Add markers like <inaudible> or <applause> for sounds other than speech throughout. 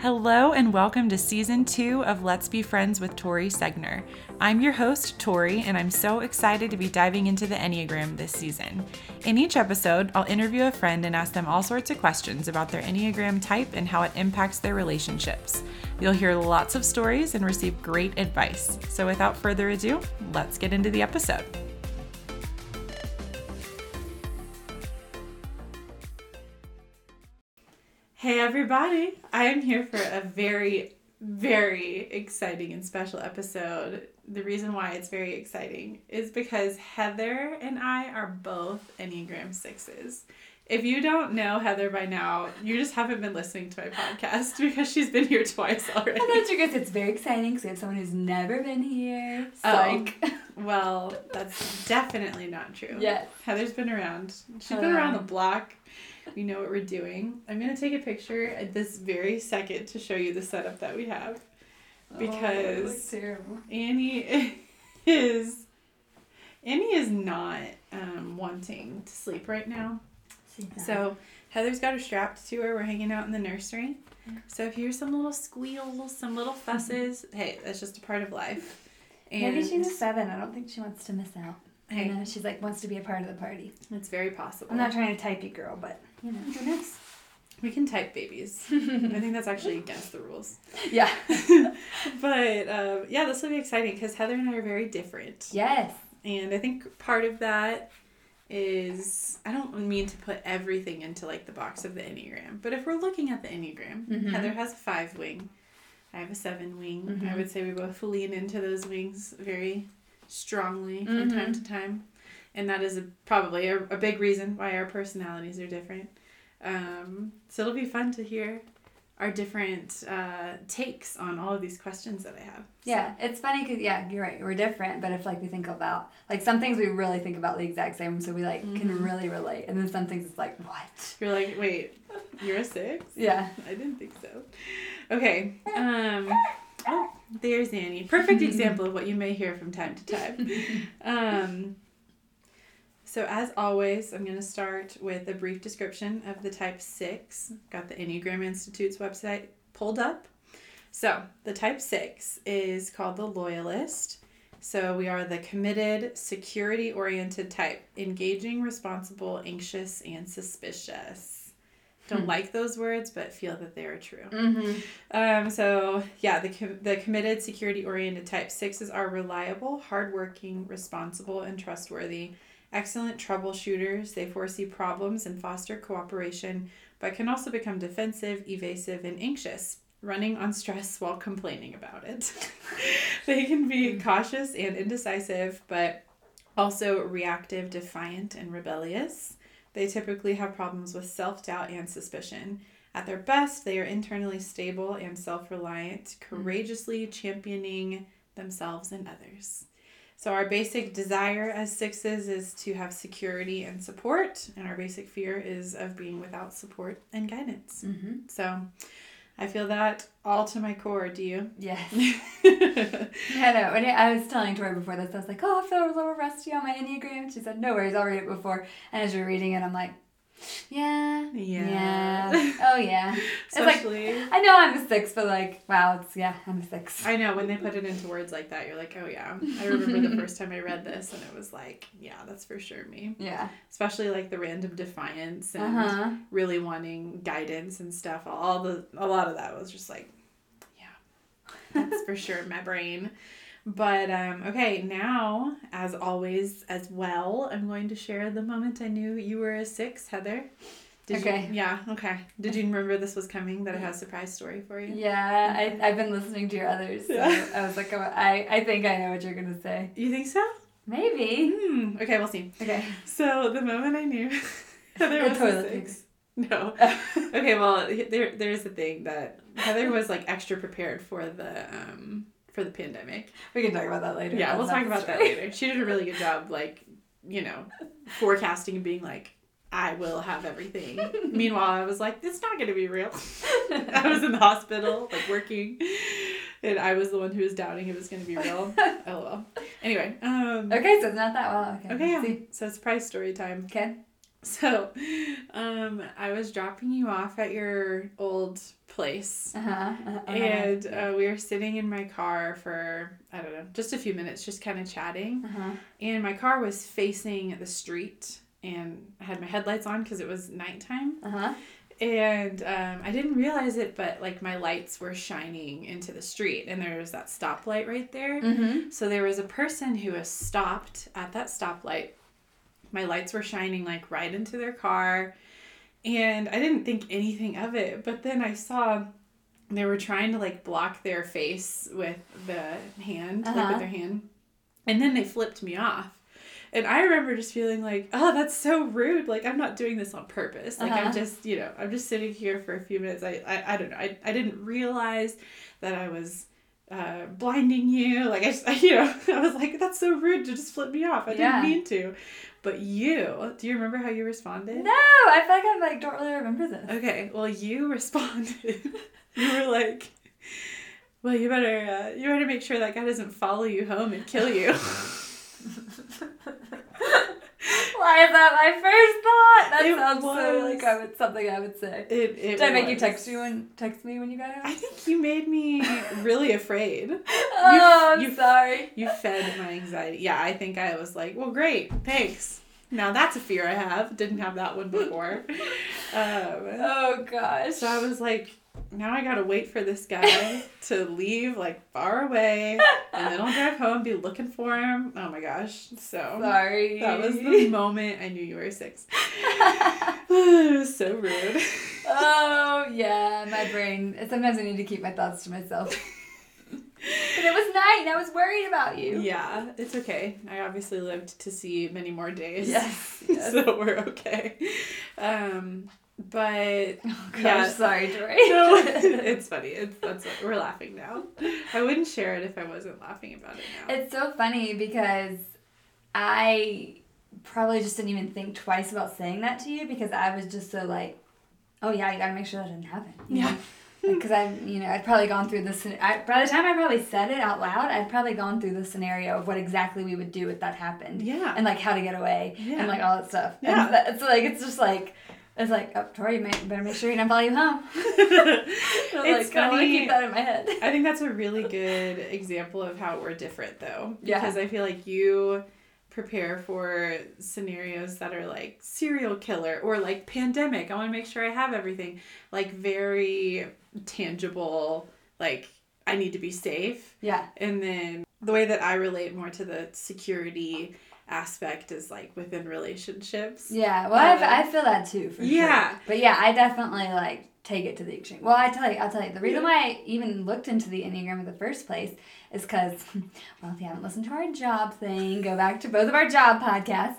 Hello and welcome to season two of Let's Be Friends with Tori Segner. I'm your host, Tori, and I'm so excited to be diving into the Enneagram this season. In each episode, I'll interview a friend and ask them all sorts of questions about their Enneagram type and how it impacts their relationships. You'll hear lots of stories and receive great advice. So without further ado, let's get into the episode. Everybody. I am here for a very, very exciting and special episode. The reason why it's very exciting is because Heather and I are both Enneagram Sixes. If you don't know Heather by now, you just haven't been listening to my podcast <laughs> because she's been here twice already. I thought you guys, it's very exciting because we have someone who's never been here. Psych. Um, <laughs> oh, well, that's definitely not true. Yes. Heather's been around. She's been around the block we know what we're doing. I'm going to take a picture at this very second to show you the setup that we have. Oh, because oh, Annie <laughs> is Annie is not um, wanting to sleep right now. So Heather's got her strapped to her. We're hanging out in the nursery. So if you hear some little squeals, some little fusses, hey, that's just a part of life. And Maybe she's seven. I don't think she wants to miss out. Hey. And she's like wants to be a part of the party. It's very possible. I'm not trying to type you, girl, but you know, who knows? We can type babies. <laughs> I think that's actually against the rules. Yeah. <laughs> but um, yeah, this will be exciting because Heather and I are very different. Yes. And I think part of that is I don't mean to put everything into like the box of the Enneagram, but if we're looking at the Enneagram, mm-hmm. Heather has a five wing. I have a seven wing. Mm-hmm. I would say we both lean into those wings very strongly from mm-hmm. time to time. And that is a, probably a, a big reason why our personalities are different. Um, so it'll be fun to hear our different uh, takes on all of these questions that I have. So. Yeah, it's funny because yeah, you're right. We're different, but if like we think about like some things we really think about the exact same, so we like mm-hmm. can really relate, and then some things it's like what? You're like, wait, you're a six? yeah, I didn't think so. Okay. Um. <laughs> Oh, there's Annie. Perfect example of what you may hear from time to time. <laughs> Um, so, as always, I'm going to start with a brief description of the type 6. Got the Enneagram Institute's website pulled up. So, the type 6 is called the loyalist. So, we are the committed, security oriented type, engaging, responsible, anxious, and suspicious don't hmm. like those words, but feel that they are true. Mm-hmm. Um, so yeah, the com- the committed, security oriented type sixes are reliable, hardworking, responsible, and trustworthy. Excellent troubleshooters. They foresee problems and foster cooperation, but can also become defensive, evasive, and anxious, running on stress <laughs> while complaining about it. <laughs> they can be hmm. cautious and indecisive, but also reactive, defiant, and rebellious. They typically have problems with self doubt and suspicion. At their best, they are internally stable and self reliant, mm-hmm. courageously championing themselves and others. So, our basic desire as sixes is to have security and support, and our basic fear is of being without support and guidance. Mm-hmm. So, I feel that all to my core. Do you? Yes. <laughs> I know. When I was telling Tori before this, I was like, oh, I feel a little rusty on my Enneagram. She said, no worries, I'll read it before. And as you're reading it, I'm like, yeah. Yeah. Yeah. Oh yeah. Especially. It's like, I know I'm a six, but like, wow, it's yeah, I'm a six. I know when they put it into words like that, you're like, oh yeah. I remember the <laughs> first time I read this, and it was like, yeah, that's for sure me. Yeah. Especially like the random defiance and uh-huh. really wanting guidance and stuff. All the a lot of that was just like, yeah, that's for sure my brain. But um, okay, now, as always, as well, I'm going to share the moment I knew you were a six, Heather. Did okay. You, yeah, okay. Did you remember this was coming, that I have a surprise story for you? Yeah, I, I've been listening to your others, so yeah. I was like, oh, I, I think I know what you're going to say. You think so? Maybe. Hmm. Okay, we'll see. Okay. So, the moment I knew <laughs> Heather was a six. No. <laughs> okay, well, there, there's the thing that Heather was like extra prepared for the um for the pandemic. We can talk about that later. Yeah, we'll talk about that later. She did a really good job, like, you know, <laughs> forecasting and being like, I will have everything. <laughs> Meanwhile, I was like, it's not going to be real. <laughs> I was in the hospital, like, working. And I was the one who was doubting it was going to be real. oh, well. Anyway. Um, okay, so it's not that well. Okay. Okay, yeah. See. So, surprise story time. Okay. <laughs> So, um, I was dropping you off at your old place. Uh-huh. uh-huh. And uh, we were sitting in my car for, I don't know, just a few minutes, just kind of chatting. uh-huh. And my car was facing the street and I had my headlights on because it was nighttime. Uh-huh. And um, I didn't realize it, but like my lights were shining into the street and there was that stoplight right there. Mm-hmm. So there was a person who was stopped at that stoplight. My lights were shining like right into their car. And I didn't think anything of it. But then I saw they were trying to like block their face with the hand, like Uh-huh. with their hand. And then they flipped me off. And I remember just feeling like, oh, that's so rude. Like, I'm not doing this on purpose. Like, Uh-huh. I'm just, you know, I'm just sitting here for a few minutes. I, I, I don't know. I, I didn't realize that I was uh, blinding you. Like, I just, <laughs> you know, I was like, that's so rude to just flip me off. I Yeah. didn't mean to. But you, do you remember how you responded? No, I feel like I like don't really remember this. Okay, well, you <laughs> responded. you were like, well, you better, uh, you better make sure that guy doesn't follow you home and kill you. <laughs> Why is that my first thought? That It sounds so like I would, something I would say. It, it Did I make you text you and text me when you got out? I think you made me really afraid. <laughs> oh, I'm you- sorry. You fed my anxiety. Yeah, I think I was like, well, great, thanks. Now that's a fear I have. Didn't have that one before. <laughs> Um, Oh gosh. so I was like, now I gotta wait for this guy <laughs> to leave like far away, and then I'll drive home, be looking for him. Oh my gosh! So sorry. that was the moment I knew you were six. it was <laughs> <sighs> so rude. oh yeah, my brain. Sometimes I need to keep my thoughts to myself. <laughs> But it was night, and I was worried about you. Yeah, it's okay. I obviously lived to see many more days. Yes. yes. so we're okay. Um, but <laughs> oh gosh, Yeah. sorry, <laughs> Tori. no, it's funny. It's that's what, we're laughing now. I wouldn't share it if I wasn't laughing about it now. It's so funny because I probably just didn't even think twice about saying that to you because I was just so like, oh yeah, you gotta make sure that didn't happen. you Yeah. know? <laughs> Because I, you know, I'd probably gone through this. I, by the time I probably said it out loud, I'd probably gone through the scenario of what exactly we would do if that happened, yeah. and like how to get away, Yeah. and like all that stuff. Yeah. And it's like it's just like. It's like, oh, Tori, you better make sure you don't follow you home. <laughs> It's <laughs> like, I want to keep that in my head. I think <laughs> that's a really good example of how we're different, though. Yeah. Because I feel like you prepare for scenarios that are like serial killer or like pandemic. I want to make sure I have everything. Like very tangible, like I need to be safe. Yeah. And then the way that I relate more to the security aspect is like within relationships. Yeah, well, Uh, I, I feel that too, for yeah. sure. But yeah, I definitely like take it to the extreme. Well, I tell you, I'll tell you, the reason why I even looked into the Enneagram in the first place is because, <laughs> well, if you haven't listened to our job thing, go back to both of our job podcasts.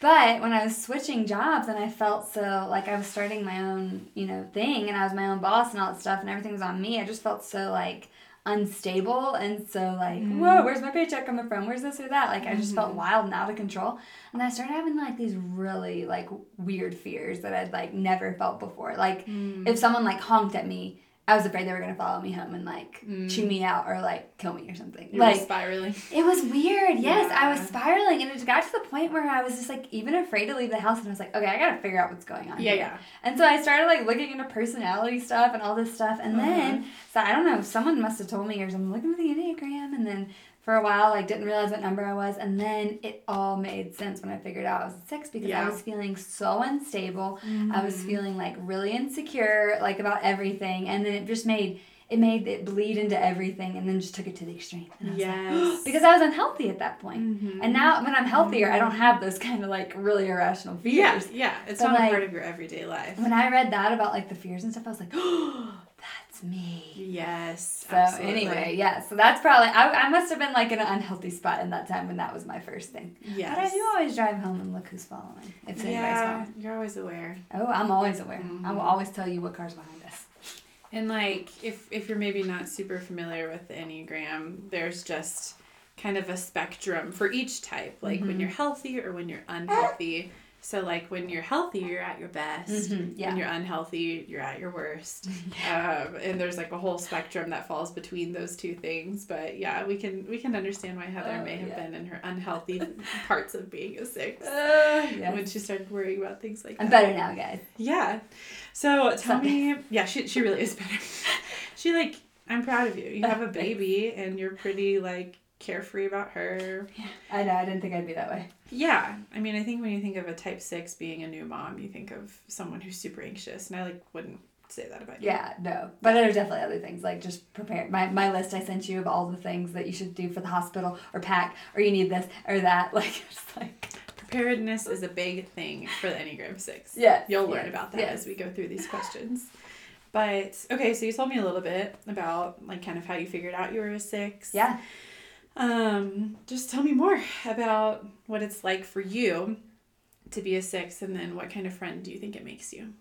But when I was switching jobs and I felt so like I was starting my own, you know, thing and I was my own boss and all that stuff and everything was on me, I just felt so like unstable and so like Mm. whoa where's my paycheck coming from where's this or that like i just felt Mhm. wild and out of control and i started having like these really like weird fears that i'd like never felt before like Mm. if someone like honked at me i was afraid they were gonna follow me home and like Mm. chew me out or like kill me or something You like spiraling. it was weird. Yes, I was spiraling, and it got to the point where I was just like even afraid to leave the house, and I was like, okay, I gotta figure out what's going on. Yeah, here. yeah. And so I started like looking into personality stuff and all this stuff, and Uh-huh. then so I don't know, someone must have told me or something. Looking at the enneagram, and then for a while like didn't realize what number I was, and then it all made sense when I figured out I was six because I was feeling so unstable. I was Mhm. feeling like really insecure, like about everything, and then it just made it made it bleed into everything, and then just took it to the extreme. Was like, <gasps> Yes. because I was unhealthy at that point. Mhm. And now when I'm healthier, I don't have those kind of like really irrational fears. yeah, yeah. it's So, not like, a part of your everyday life. When I read that about like the fears and stuff, I was like, <gasps> <gasps> oh, that's me. Yes. So absolutely. anyway, yeah, so that's probably I, I must have been like in an unhealthy spot in that time when that was my first thing. yes. But I do always drive home and look who's following. If anybody's yeah, following. you're always aware. Oh, I'm always aware. I will Mhm. always tell you what car's behind us. And like, if if you're maybe not super familiar with the enneagram, there's just kind of a spectrum for each type. Like when Mhm. you're healthy or when you're unhealthy. So like when you're healthy, you're at your best. Mhm, yeah. When you're unhealthy, you're at your worst. <laughs> um, and there's like a whole spectrum that falls between those two things. But yeah, we can we can understand why Heather Oh, may have yeah. been in her unhealthy <laughs> parts of being a six. Uh, When she started worrying about things like I'm that. better now, guys. Yeah. So tell me, <laughs> yeah, she she really is better. she like, I'm proud of you. You have a baby, and you're pretty like carefree about her. Yeah, I know. I didn't think I'd be that way. Yeah, I mean, I think when you think of a type six being a new mom, you think of someone who's super anxious, and I like wouldn't say that about you. Yeah, no. But there's definitely other things like just prepare. My, my list I sent you of all the things that you should do for the hospital or pack or you need this or that. <laughs> Like, it's like, Preparedness is a big thing for the Enneagram Six. Yeah, You'll learn yes, about that yes. as we go through these questions. But okay, so you told me a little bit about like kind of how you figured out you were a six. yeah. Um, just tell me more about what it's like for you to be a six, and then what kind of friend do you think it makes you?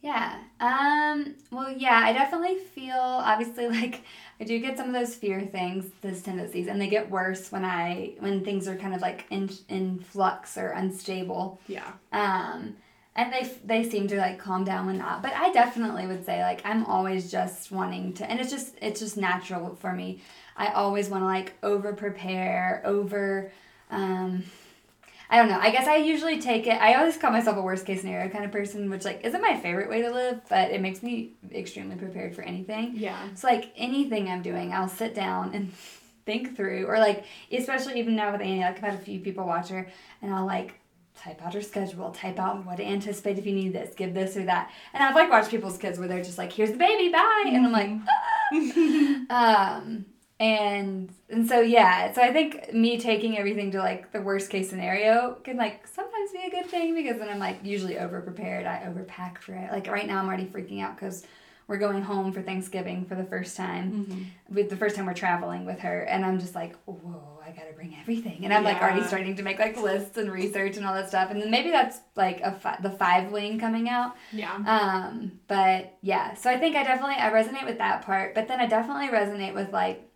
Yeah. Um, well, yeah, I definitely feel obviously <laughs> like I do get some of those fear things, those tendencies, and they get worse when I when things are kind of like in in flux or unstable. Yeah. Um, and they they seem to like calm down when not. But I definitely would say like I'm always just wanting to, and it's just it's just natural for me. I always want to like over prepare, over. Um, I don't know. I guess I usually take it. I always call myself a worst case scenario kind of person, which like isn't my favorite way to live, but it makes me extremely prepared for anything. Yeah. So like anything I'm doing, I'll sit down and <laughs> think through, or like especially even now with Annie, like I've had a few people watch her, and I'll like type out her schedule, type out what to anticipate if you need this, give this or that, and I've like watched people's kids where they're just like, here's the baby, bye, and I'm like, ah. um, and and so yeah, so I think me taking everything to like the worst case scenario can like sometimes be a good thing because then I'm like usually over prepared. I overpack for it. Like right now, I'm already freaking out because we're going home for Thanksgiving for the first time. Mm-hmm. With the first time we're traveling with her, and I'm just like, whoa, I gotta bring everything, and I'm like already starting to make like lists and research and all that stuff, and then maybe that's like a fi- the five wing coming out. Yeah. Um, but yeah, so I think I definitely I resonate with that part, but then I definitely resonate with like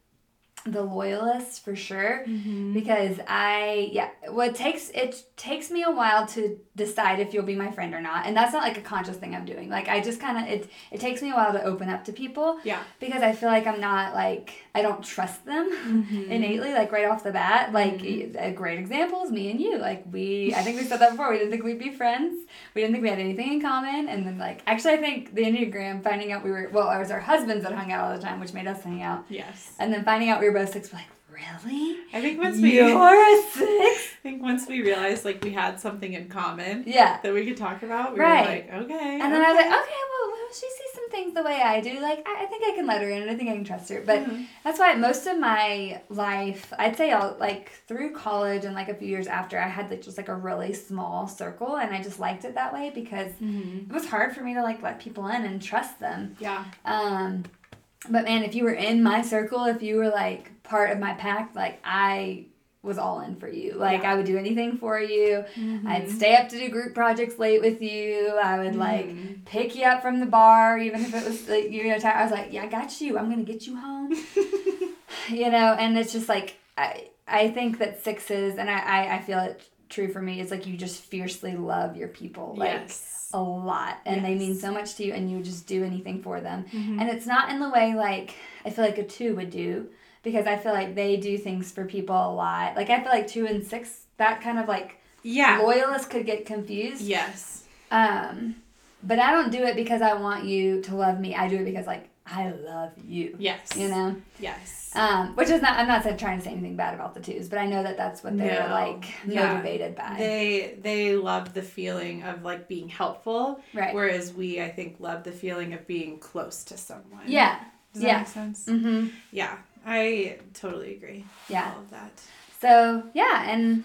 the loyalist for sure Mm-hmm. because I yeah, well it takes it takes me a while to decide if you'll be my friend or not, and that's not like a conscious thing I'm doing. Like I just kind of it it takes me a while to open up to people Yeah. because I feel like I'm not like I don't trust them Mm-hmm. innately like right off the bat. Like a great example is me and you. Like we I think we said that before. We didn't think we'd be friends. We didn't think we had anything in common. And then like actually I think the Enneagram finding out we were well, it was our husbands that hung out all the time, which made us hang out. Yes. And then finding out we were both six, we're like, really? I think once we You're a <laughs> six? I think once we realized like we had something in common Yeah. that we could talk about, we Right. were like, okay. And then I was like, okay, well, well, she sees some things the way I do. Like, I, I think I can let her in and I think I can trust her. But Mhm. that's why most of my life, I'd say, all, like, through college and like a few years after, I had like just like a really small circle and I just liked it that way because Mhm. it was hard for me to like let people in and trust them. Yeah. Um, but man, if you were in my circle, if you were like part of my pack, like I was all in for you. Like Yeah. I would do anything for you. Mm-hmm. I'd stay up to do group projects late with you. I would like Mhm. pick you up from the bar, even if it was like you know tired. I was like, yeah, I got you. I'm gonna get you home. <laughs> <laughs> you know, and it's just like I I think that sixes, and I I, I feel it true for me. It's like you just fiercely love your people. Like yes. A lot and they mean so much to you and you just do anything for them Mhm. and it's not in the way like i feel like a two would do because i feel like they do things for people a lot like i feel like two and six that kind of like yeah. loyalists could get confused Yes. um but i don't do it because i want you to love me i do it because like i love you Yes. you know Yes. um which is not i'm not saying- trying to say anything bad about the twos but i know that that's what they're No. like Yeah. motivated by They they love the feeling of like being helpful, right whereas we I think love the feeling of being close to someone. yeah Does that yeah. make sense? mm-hmm Yeah. I totally agree. Yeah. All of that. So yeah, and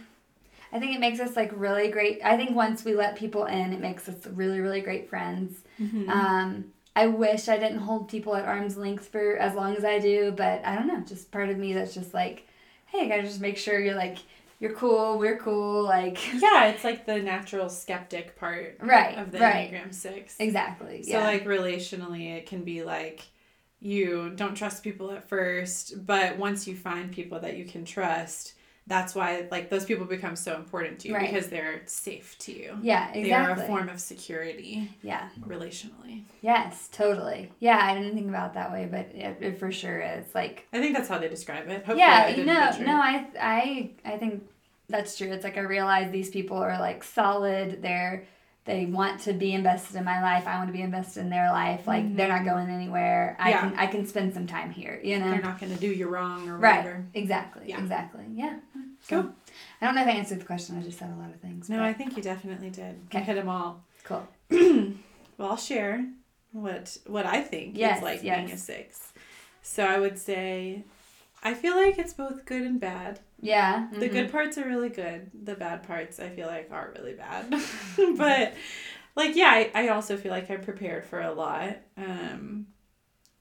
I think it makes us like really great. I think once we let people in, it makes us really really great friends. Mm-hmm. Um, I wish I didn't hold people at arm's length for as long as I do, but I don't know. Just part of me that's just like, hey, I gotta just make sure you're like you're cool, we're cool, like <laughs> yeah, it's like the natural skeptic part right, of the right, Enneagram Six. exactly. So yeah, like relationally, it can be like you don't trust people at first, but once you find people that you can trust, that's why like those people become so important to you Right. because they're safe to you. Yeah, exactly. They are a form of security yeah. relationally. Yes, totally. Yeah, I didn't think about it that way, but it, it for sure is. Like, I think that's how they describe it. Hopefully yeah, didn't no, no, I, I, I think that's true. It's like I realize these people are like solid. They're they want to be invested in my life. I want to be invested in their life. Like they're not going anywhere. I Mm-hmm. Yeah. can I can spend some time here. You know. They're not going to do you wrong or Right. whatever. Exactly. Yeah. Exactly. Yeah. So, Cool. I don't know if I answered the question. I just said a lot of things. No, but- I think you definitely did. You Okay. hit them all. cool. <clears throat> Well, I'll share what what I think Yes, it's like yes. being a six. So I would say, I feel like it's both good and bad. Yeah. The mhm. good parts are really good. The bad parts I feel like are really bad. <laughs> <laughs> but like yeah, I, I also feel like I'm prepared for a lot. Um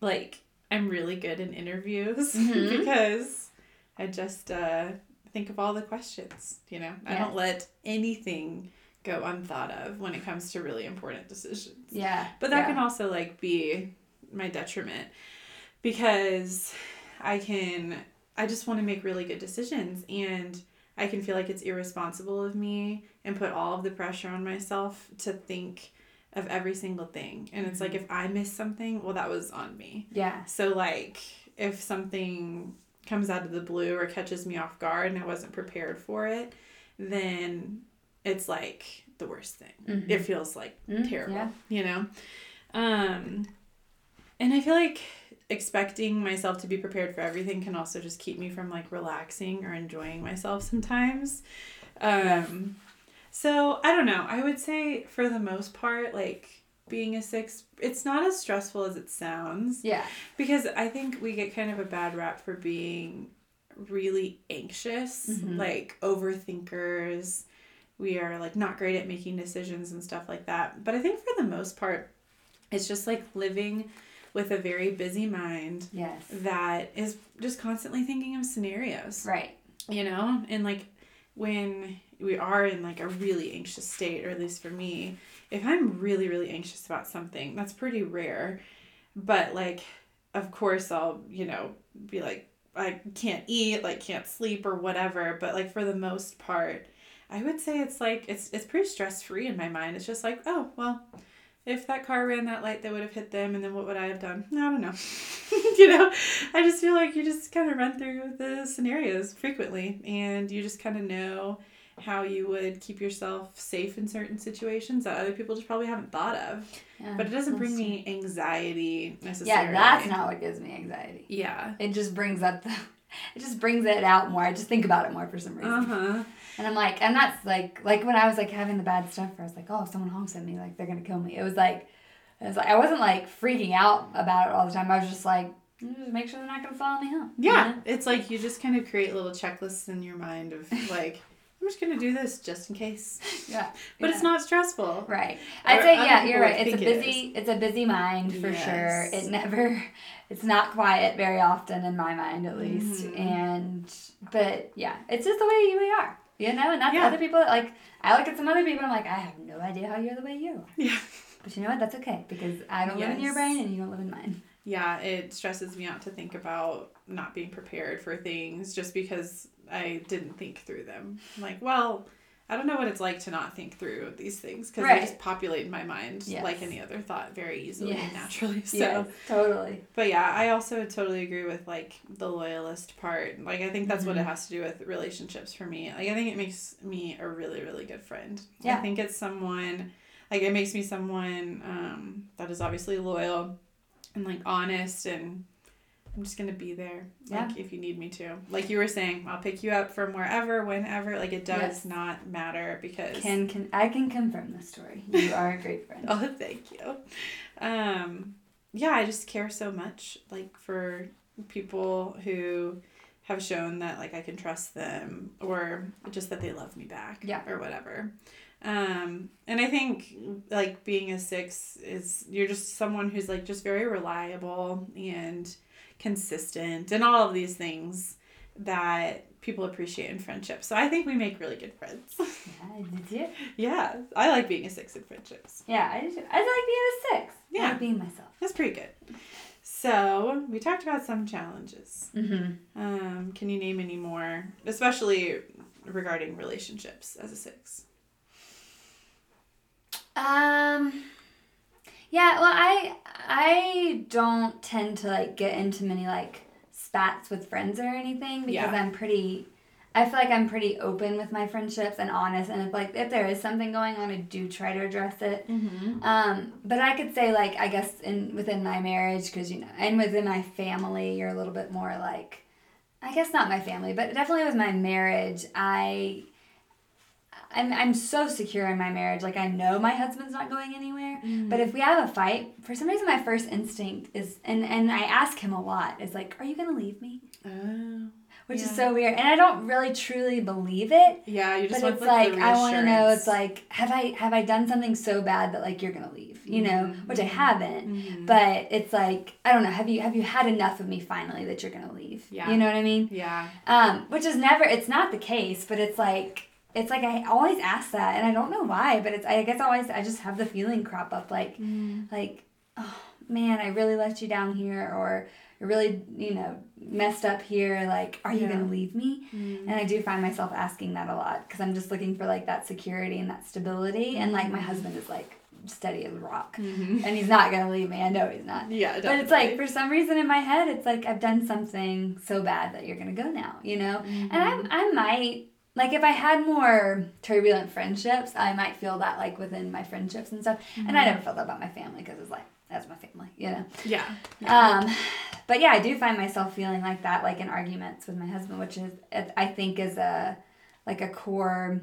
like I'm really good in interviews <laughs> Mhm. because I just uh think of all the questions, you know. I don't let anything go unthought of when it comes to really important decisions. Yeah. But that yeah. can also like be my detriment because I can I just want to make really good decisions and I can feel like it's irresponsible of me and put all of the pressure on myself to think of every single thing. And it's like if I miss something, well that was on me. Yeah. So like if something comes out of the blue or catches me off guard and I wasn't prepared for it, then it's like the worst thing. Mhm. It feels like Mm, terrible, yeah. you know? Um and I feel like expecting myself to be prepared for everything can also just keep me from like relaxing or enjoying myself sometimes. Um so I don't know. I would say for the most part like being a six, it's not as stressful as it sounds Yeah. because I think we get kind of a bad rap for being really anxious, Mhm. like overthinkers. We are like not great at making decisions and stuff like that. But I think for the most part, it's just like living with a very busy mind Yes. that is just constantly thinking of scenarios. Right. you know? And like when we are in like a really anxious state or at least for me if i'm really really anxious about something that's pretty rare. But like of course i'll you know be like i can't eat like can't sleep or whatever. But like for the most part i would say it's like it's it's pretty stress free in my mind. It's just like oh well if that car ran that light they would have hit them and then what would i have done? I don't know. <laughs> You know i just feel like you just kind of run through the scenarios frequently and you just kind of know how you would keep yourself safe in certain situations that other people just probably haven't thought of. Yeah, but it doesn't bring me anxiety necessarily. Yeah, that's not what gives me anxiety. yeah. It just brings up the, <laughs> it just brings it out more. I just think about it more for some reason. uh-huh And I'm like, and that's like, like when I was like having the bad stuff, where I was like, oh, someone honks at me, like they're gonna kill me. It was like, it was like I wasn't like freaking out about it all the time. I was just like, "Mm, just make sure they're not gonna follow me home. you yeah know? it's like you just kind of create little checklists in your mind of <laughs> like i'm just gonna do this just in case <laughs> yeah. but yeah. it's not stressful Right. I'd say yeah, you're right. It's a think it busy it's a busy mind for Yes. sure. It never <laughs> it's not quiet very often in my mind at least. Mhm. And but yeah, it's just the way we are. You know, and that's Yeah. other people like I look at some other people and I'm like, I have no idea how you're the way you are. yeah But you know what? That's okay because I don't live in your brain and you don't live in mine. yeah it stresses me out to think about not being prepared for things just because i didn't think through them I'm like well i don't know what it's like to not think through these things because Right. they just populate in my mind Yes. like any other thought very easily Yes. and naturally <laughs> so yes, totally. But yeah, I also totally agree with like the loyalist part. Like I think that's what it Mhm. has to do with relationships for me. Like I think it makes me a really really good friend. Yeah. I think it's someone like it makes me someone um that is obviously loyal and like honest and I'm just gonna be there. Like if you need me to. Like you were saying, I'll pick you up from wherever, whenever. Like it does Yes. not matter because Can can I can confirm the story. You <laughs> are a great friend. Oh, thank you. Um, yeah, I just care so much, like for people who have shown that like I can trust them, or just that they love me back, Yeah. or whatever. Um, and I think like being a six is you're just someone who's like just very reliable and consistent, and all of these things that people appreciate in friendship. So I think we make really good friends. <laughs> Yeah, did you? yeah, I like being a six in friendships. Yeah, I just I like being a six. I Yeah. like being myself. That's pretty good. So we talked about some challenges. Mm-hmm. Um, can you name any more, especially regarding relationships as a six? Um. Yeah, well, I I don't tend to like get into many like spats with friends or anything because Yeah. I'm pretty. I feel like I'm pretty open with my friendships and honest, and if like if there is something going on, I do try to address it. Mm-hmm. Um, but I could say like I guess in within my marriage because you know, and within my family, you're a little bit more like, I guess not my family, but definitely with my marriage, I. I'm, I'm so secure in my marriage. Like, I know my husband's not going anywhere. But if we have a fight, for some reason, my first instinct is, and, and I ask him a lot, is like, Are you going to leave me? Oh. Which is so weird. And I don't really truly believe it. Yeah, you just But it's like, I want to know. It's like, have I have I done something so bad that like you're gonna leave? You know, which I haven't. Mhm. But it's like I don't know. Have you have you had enough of me finally that you're gonna leave? Yeah. You know what I mean? yeah, Um, which is never. It's not the case, but it's like it's like I always ask that, and I don't know why, but it's I guess I always I just have the feeling crop up like mm. like oh man, I really let you down here, or I really you know messed up here. Like, are you Yeah. gonna leave me? Mm. And I do find myself asking that a lot because I'm just looking for like that security and that stability, and like my mm. husband is like steady as a rock, Mhm. and he's not gonna leave me. I know he's not. yeah. definitely. But it's like for some reason in my head, it's like I've done something so bad that you're gonna go now, you know. And I mm-hmm. I might like if I had more turbulent friendships, I might feel that like within my friendships and stuff. And I never felt that about my family because it's like that's my family, you know. yeah, Um, but yeah, I do find myself feeling like that, like in arguments with my husband, which is I think is a like a core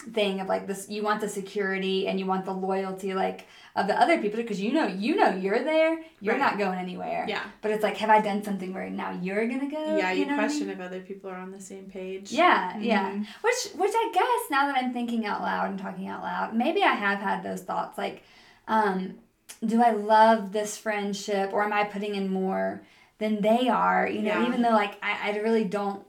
thing of like this. You want the security and you want the loyalty, like of the other people, because you know you know you're there, you're Right. not going anywhere. yeah, But it's like, have I done something where now you're gonna go? yeah. You, know what I question mean? if other people are on the same page. Yeah, yeah. Mhm. Which which I guess now that I'm thinking out loud and talking out loud, maybe I have had those thoughts like, um, do I love this friendship or am I putting in more than they are? You know, Yeah. even though like I, I really don't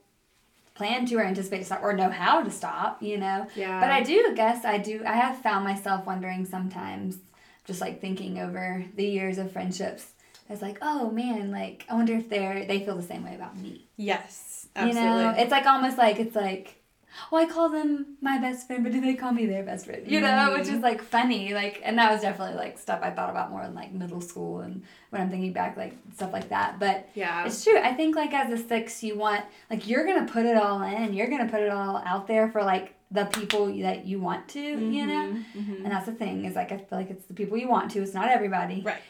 plan to or anticipate to stop or know how to stop, you know. yeah. But I do guess I do I have found myself wondering sometimes, just like thinking over the years of friendships. I was like, oh man, like I wonder if they're they feel the same way about me. Yes, absolutely. You know, it's like almost like it's like, well, I call them my best friend, but do they call me their best friend? You know, which Mm-hmm. is like funny. Like, and that was definitely like stuff I thought about more in like middle school and when I'm thinking back, like stuff like that. But yeah. it's true. I think like as a six, you want like you're gonna put it all in. You're gonna put it all out there for like the people that you want to. You know. Mhm, mhm. And that's the thing is like I feel like it's the people you want to. It's not everybody. Right.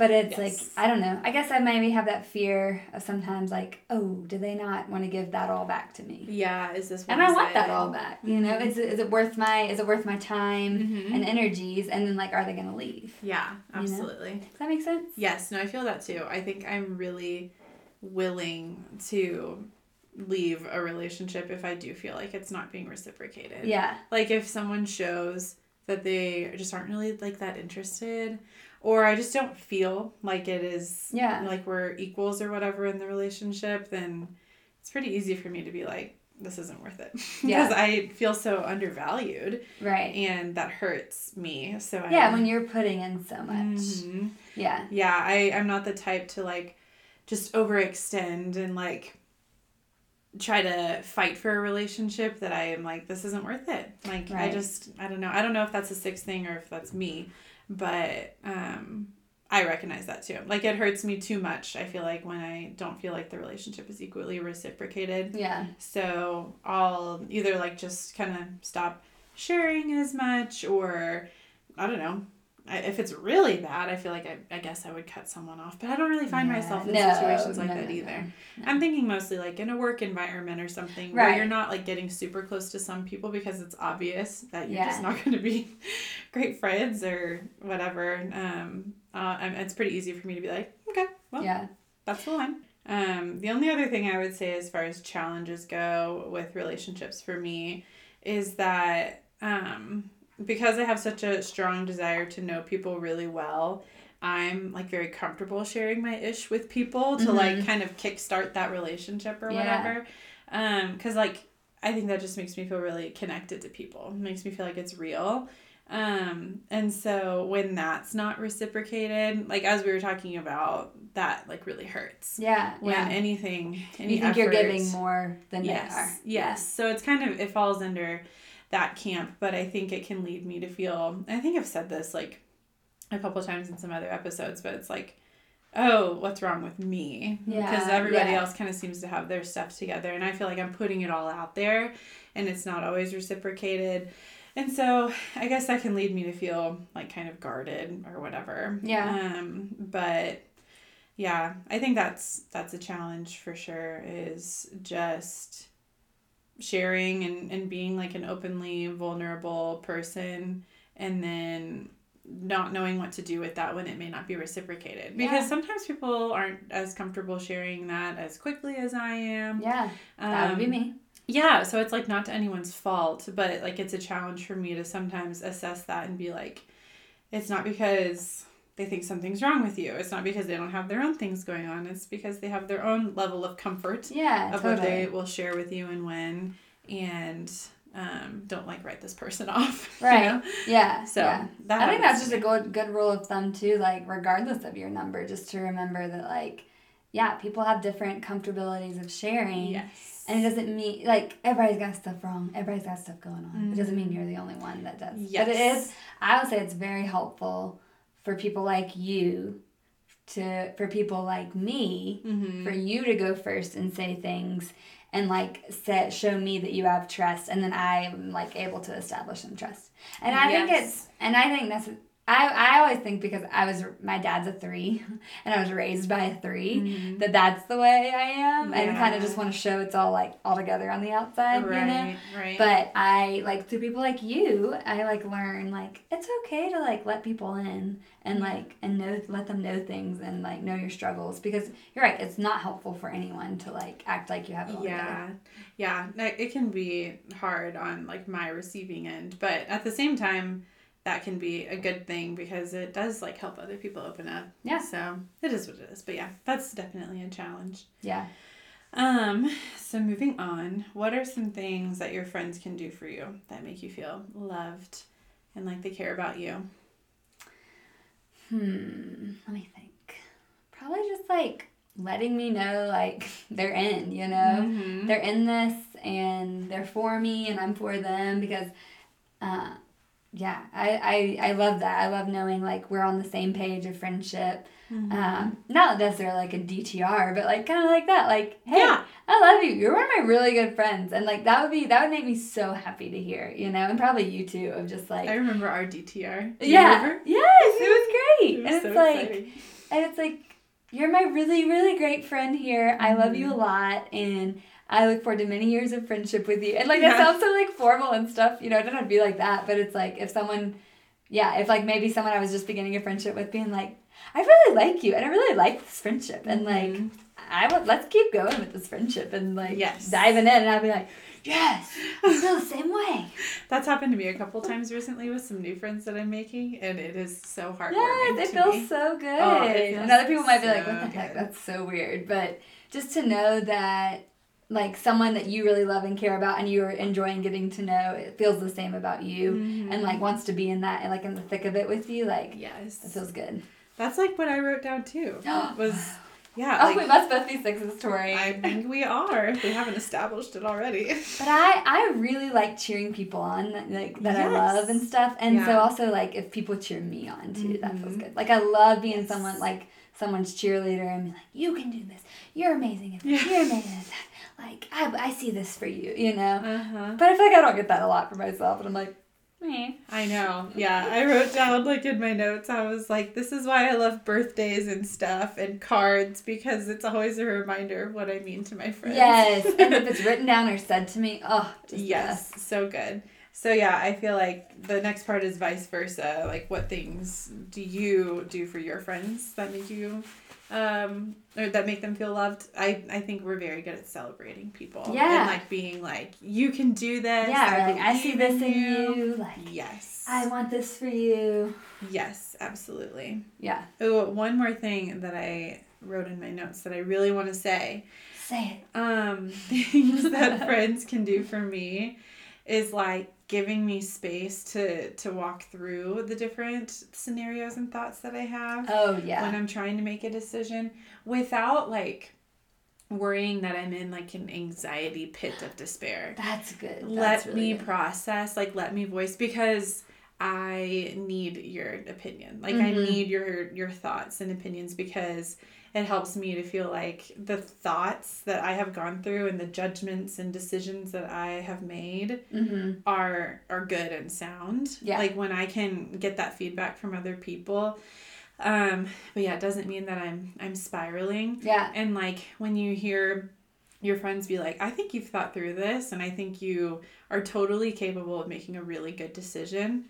But it's Yes. like I don't know. I guess I maybe have that fear of sometimes like, oh, do they not want to give that all back to me? Yeah. Is this? And I want that all back. You know, is it, is it worth my is it worth my time Mhm. and energies? And then like, are they gonna leave? Yeah. know? Absolutely. Does that make sense? Yes, no, I feel that too. I think I'm really willing to leave a relationship if I do feel like it's not being reciprocated. Yeah. Like if someone shows that they just aren't really like that interested or I just don't feel like it is Yeah. like we're equals or whatever in the relationship, then it's pretty easy for me to be like this isn't worth it because <laughs> Yeah. I feel so undervalued Right. and that hurts me. So I Yeah, when you're putting in so much. Mhm. Yeah. Yeah, I I'm not the type to like just overextend and like try to fight for a relationship that I am like this isn't worth it. Like I just I don't know. I don't know if that's a sixth thing or if that's me, but um I recognize that too. Like it hurts me too much. I feel like when I don't feel like the relationship is equally reciprocated. Yeah. So I'll either like just kind of stop sharing as much or I don't know. I, if it's really bad, I feel like I, I guess I would cut someone off. But I don't really find Yeah. myself in No, situations like no, that no, either. I'm thinking mostly like in a work environment or something where you're not like getting super close to some people because it's obvious that you're just not <laughs> going to be great friends or whatever. Um, uh, it's pretty easy for me to be like, okay, well, Yeah. that's the one. Um, the only other thing I would say as far as challenges go with relationships for me is that um, because I have such a strong desire to know people really well, I'm like very comfortable sharing my ish with people to like kind of kickstart that relationship or Mm-hmm. Yeah. whatever. Um, cause like I think that just makes me feel really connected to people. It makes me feel like it's real. Um, and so when that's not reciprocated, like as we were talking about, that like really hurts. Yeah. When yeah. anything, any you think you're giving more than yes, they are. Yes. So it's kind of it falls under that camp, but I think it can lead me to feel. I think I've said this like a couple times in some other episodes, but it's like, oh, what's wrong with me? Yeah, Because everybody yeah. else kind of seems to have their stuff together, and I feel like I'm putting it all out there, and it's not always reciprocated. And so I guess that can lead me to feel like kind of guarded or whatever. Yeah. Um, but yeah, I think that's that's a challenge for sure is just sharing and, and being like an openly vulnerable person and then not knowing what to do with that when it may not be reciprocated because Yeah. sometimes people aren't as comfortable sharing that as quickly as I am. Yeah. That would be Um, me. Yeah, so it's like not to anyone's fault, but like it's a challenge for me to sometimes assess that and be like, it's not because they think something's wrong with you. It's not because they don't have their own things going on. It's because they have their own level of comfort Yeah. of what they will share with you and when, and um, don't like write this person <laughs> off. you Right. know? Yeah. So yeah. that I think that's just a good good rule of thumb too. Like regardless of your number, just to remember that like, yeah, people have different comfortabilities of sharing. Yes. And it doesn't mean like everybody's got stuff wrong. Everybody's got stuff going on. It doesn't mean you're the only one that does. yes. But it is. I would say it's very helpful for people like you, to for people like me, Mm-hmm. for you to go first and say things and like set show me that you have trust, and then I'm like able to establish some trust. And I think it's and I think that's. I, I always think because I was my dad's a three <laughs> and I was raised by a 3 Mhm. that that's the way I am and kind of just want to show it's all like all together on the outside you know Right. Right. but I like through people like you, I like learn like it's okay to like let people in and Yeah. like and know let them know things and like know your struggles because you're right, it's not helpful for anyone to like act like you have it all together. yeah yeah it can be hard on like my receiving end but at the same time that can be a good thing because it does like help other people open up Yeah. so it is what it is but yeah that's definitely a challenge Yeah. um so moving on what are some things that your friends can do for you that make you feel loved and like they care about you Hmm. Let me think. Probably just like letting me know like <laughs> they're in, you know? Mhm. They're in this and they're for me and I'm for them because uh yeah, I, I, I love that. I love knowing like we're on the same page of friendship. Mhm. Um, not necessarily like a DTR, but like kind of like that. Like, hey, Yeah. I love you. You're one of my really good friends, and like that would be that would make me so happy to hear, you know, and probably you too. Of just like, I remember our DTR. Do yeah, yes, it was <laughs> great, It was and it's so like, exciting. and it's like you're my really really great friend here. I love you a Mm-hmm. lot, and I look forward to many years of friendship with you. And like that Yeah. sounds so like formal and stuff, you know. It doesn't have to be like that, but it's like if someone, yeah, if like maybe someone I was just beginning a friendship with being like, I really like you, and I really like this friendship, and like Mhm. I would let's keep going with this friendship and like Yes. diving in, and I'd be like, yes, I feel the same way. <laughs> That's happened to me a couple times recently with some new friends that I'm making, and it is so heartwarming. Yes, it feels me. so good. Oh, it and other people might be like, what the heck, good. that's so weird. But just to know that like someone that you really love and care about and you're enjoying getting to know, it feels the same about you Mhm. and like wants to be in that and like in the thick of it with you, like yes, it feels good. that's like what I wrote down too. <gasps> Was yeah, oh, like, we must both be sixes, Tori. I think we are. We haven't established it already. But I, I really like cheering people on like that I love and stuff. And so also like if people cheer me on too, that feels good. Like I love being Yes. someone like someone's cheerleader and be like, you can do this. You're amazing at this. Yeah. You're amazing at that. Like I, I see this for you, you know. Uh huh. But I feel like I don't get that a lot for myself, and I'm like, me. I know. Yeah, I wrote down like in my notes. I was like, "This is why I love birthdays and stuff and cards because it's always a reminder of what I mean to my friends." Yes, and if it's <laughs> written down or said to me, oh, just yes, best. so good. So yeah, I feel like the next part is vice versa. Like, what things do you do for your friends that make you, um, or that make them feel loved? I I think we're very good at celebrating people. Yeah. And like being like, you can do this. Yeah, or like I see this in you. Like Yes. I want this for you. Yes, absolutely. Yeah, Oh, one more thing that I wrote in my notes that I really want to say. say it. Um, <laughs> things that <laughs> friends can do for me is like giving me space to to walk through the different scenarios and thoughts that I have Oh yeah. when I'm trying to make a decision without like worrying that I'm in like an anxiety pit of despair. That's good. let really me good. process, like let me voice because I need your opinion. Like I Mhm. need your your thoughts and opinions because it helps me to feel like the thoughts that I have gone through and the judgments and decisions that I have made Mhm. are are good and sound. Yeah. Like when I can get that feedback from other people. Um, but yeah, it doesn't mean that I'm I'm spiraling. Yeah. And like when you hear your friends be like, I think you've thought through this and I think you are totally capable of making a really good decision.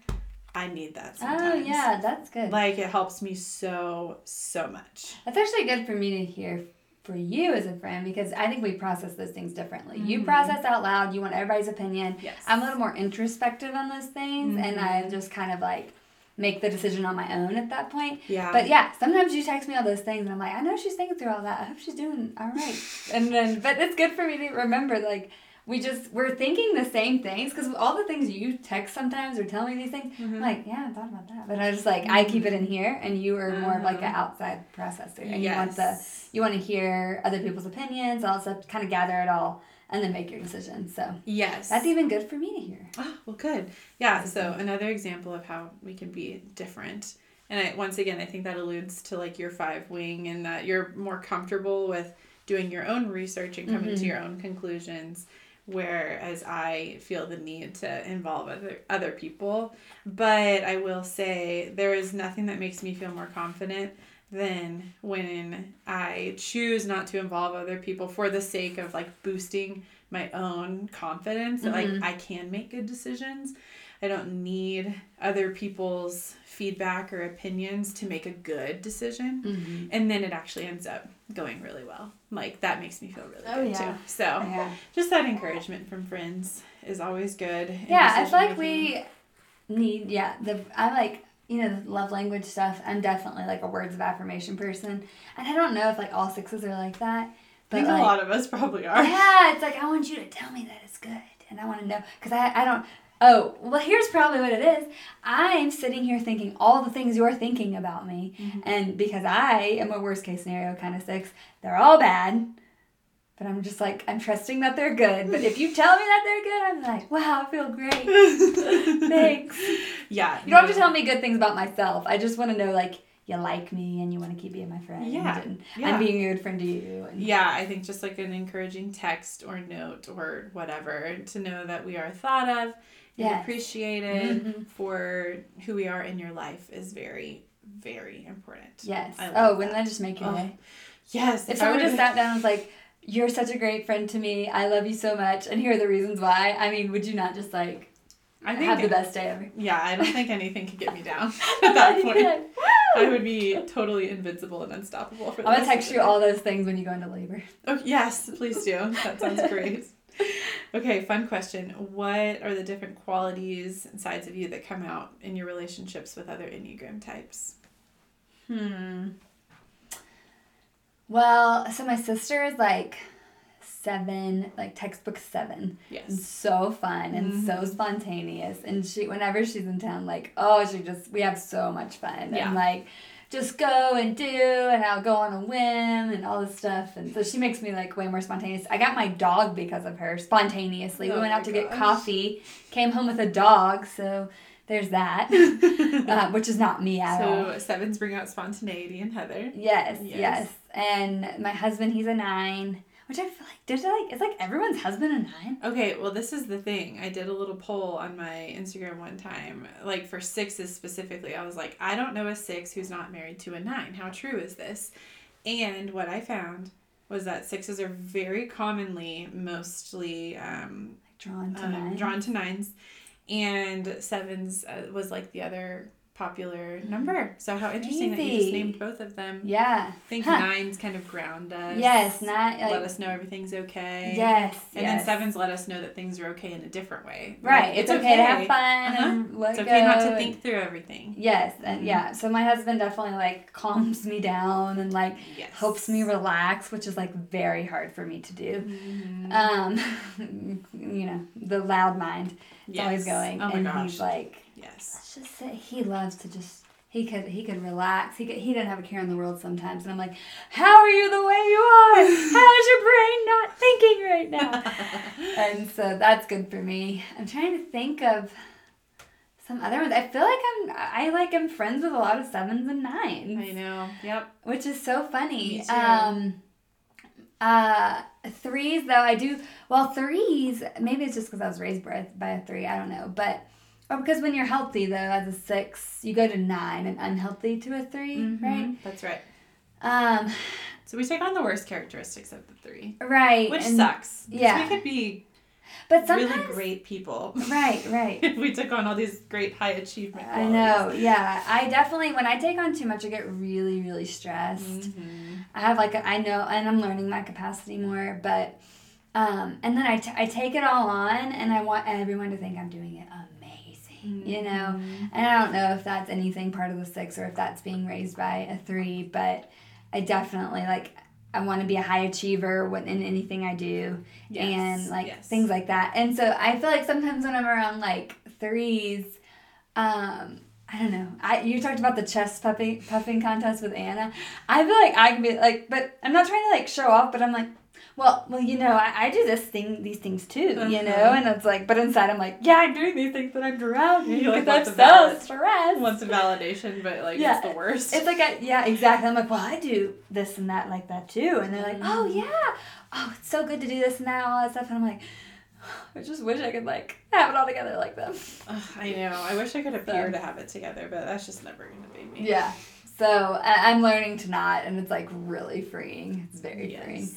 I need that Oh yeah, that's good. Like it helps me so, so much. That's actually good for me to hear for you as a friend because I think we process those things differently. You Mhm. process out loud, you want everybody's opinion. Yes. I'm a little more introspective on those things and I Mhm. just kind of like make the decision on my own at that point. yeah. But yeah, sometimes you text me all those things and I'm like, I know she's thinking through all that. I hope she's doing all right. and then, but it's good for me to remember like, we just we're thinking the same things because all the things you text sometimes or tell me these things I'm Mhm. like yeah I thought about that but I just like I keep it in here and you are more of like an Uh-huh. outside processor and you want the you want to hear other people's opinions all stuff kind of gather it all and then make your decision so Yes. that's even good for me to hear Oh, well, good. Yeah. So another example of how we can be different, and I, once again, I think that alludes to like your five wing, and that you're more comfortable with doing your own research and coming to Mhm. your own conclusions. Whereas I feel the need to involve other other people, but I will say there is nothing that makes me feel more confident than when I choose not to involve other people for the sake of like boosting my own confidence that Mhm. like I can make good decisions. I don't need other people's feedback or opinions to make a good decision. mm-hmm. And then it actually ends up going really well. Like that makes me feel really Oh, good yeah. too. So oh, yeah just that encouragement from friends is always good. yeah I feel like we need yeah the I like you know the love language stuff I'm definitely like a words of affirmation person and I don't know if like all sixes are like that I but think like, a lot of us probably are. Yeah, it's like I want you to tell me that it's good, and I want to know because I I don't. Oh, well, here's probably what it is. I'm sitting here thinking all the things you're thinking about me, Mhm. and because I am a worst case scenario kind of six, they're all bad. But I'm just like I'm trusting that they're good. But if you <laughs> tell me that they're good, I'm like, wow, I feel great. <laughs> Thanks. Yeah. You don't have to tell me good things about myself. I just want to know like you like me and you want to keep being my friend. Yeah, And yeah. I'm being a good friend to you. And Yeah, I think just like an encouraging text or note or whatever to know that we are thought of Yes. appreciated Mhm. for who we are in your life is very, very important. Yes. Oh, wouldn't that. that just make your Oh, day? Yes. If I someone just sat down and was like, "You're such a great friend to me. I love you so much, and here are the reasons why." I mean, would you not just like I have the best day ever? yeah, I don't think anything could get me down <laughs> at that point. I would be totally invincible and unstoppable for the I'm gonna text you all those things when you go into labor. Oh, yes, please do. That sounds <laughs> great. <laughs> Okay, fun question. What are the different qualities and sides of you that come out in your relationships with other Enneagram types? Hmm. Well, so my sister is like seven, like textbook seven. and Yes. so fun and so Mhm. spontaneous and she whenever she's in town like oh she just we have so much fun Yeah. and like just go and do and I'll go on a whim and all this stuff and so she makes me like way more spontaneous. I got my dog because of her spontaneously. Oh we went out to get coffee, came home with a dog, so there's that, <laughs> uh, which is not me at all. so sevens bring out spontaneity in Heather. Yes, Yes. yes, And my husband, he's a nine, which I feel like did like it's like everyone's husband a nine. Okay, well, this is the thing. I did a little poll on my Instagram one time, like for sixes specifically. I was like, I don't know a six who's not married to a nine. How true is this? And what I found was that sixes are very commonly, mostly um, Like drawn to um, nine. drawn to nines, and sevens uh, was like the other popular number. So how interesting that you just named both of them. Yeah. I think Huh. nines kind of ground us. Yes, not like let us know everything's okay. yes. And yes. then sevens let us know that things are okay in a different way. Right. Like, It's, okay, to have fun Uh-huh. It's okay not to think through everything. Yes, and Mhm. yeah. So my husband definitely like calms me down and like Yes. helps me relax, which is like very hard for me to do. Mhm. Um, <laughs> you know, the loud mind. It's always going, Oh my and gosh. he's like, yes. just say he loves to just. He could he could relax. He could, he didn't have a care in the world sometimes, and I'm like, how are you the way you are? How is your brain not thinking right now? <laughs> and so that's good for me. I'm trying to think of some other ones. I feel like I'm I like I'm friends with a lot of sevens and nines, I know. Yep. which is so funny. Um, uh, threes though I do well. Threes maybe it's just because I was raised by a three. I don't know, but or because when you're healthy though, as a six, you go to nine, and unhealthy to a 3 right? Mhm. That's right. Um, So we take on the worst characteristics of the three, right. which sucks. yeah. We could be But sometimes, really great people right, right. <laughs> if we took on all these great high achievement I qualities. know, yeah. I definitely, when I take on too much, I get really, really stressed. Mhm. I have like, a, I know, and I'm learning my capacity more, but, um, and then I, t- I take it all on and I want everyone to think I'm doing it amazing, you know? Mhm. And I don't know if that's anything part of the six or if that's being raised by a three, but I definitely like, I want to be a high achiever in anything I do Yes, and like yes. things like that. And so I feel like sometimes when I'm around like threes, um, I don't know. I you talked about the chest puffing puffing contest with Anna. I feel like I can be like, but I'm not trying to like show off, but I'm like, well, well, you know, I, I do this thing, these things too, you know, Uh-huh. and it's like, but inside I'm like, yeah, I'm doing these things, but I'm drowning You, like, because I'm so valid- stressed. Wants a validation, but like Yeah. it's the worst. It's like, I, yeah, exactly. I'm like, well, I do this and that like that too. And they're like, oh, Mhm. yeah. Oh, it's so good to do this and that, all that stuff. And I'm like, <sighs> I just wish I could like have it all together like them. Ugh, I know. I wish I could <laughs> So- appear to have it together, but that's just never gonna be me. Yeah. So I, I'm learning to not, and it's like really freeing. It's very freeing.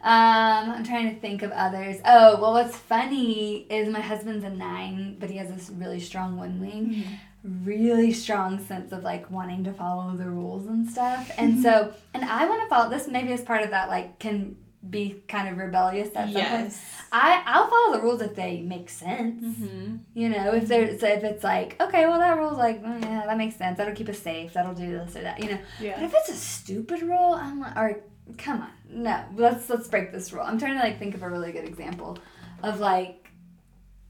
Um, I'm trying to think of others. Oh, well, what's funny is my husband's a nine, but he has this really strong one wing. really strong sense of like wanting to follow the rules and stuff. And so, and I want to follow this maybe as part of that like can be kind of rebellious at some point. Yes. I I'll follow the rules if they make sense. Mm-hmm. You know, if there's if it's like okay, well that rule's like oh, yeah that makes sense. That'll keep us safe. That'll do this or that. You know, yeah. but if it's a stupid rule, I'm like, or come on, no, let's let's break this rule. I'm trying to like think of a really good example of like,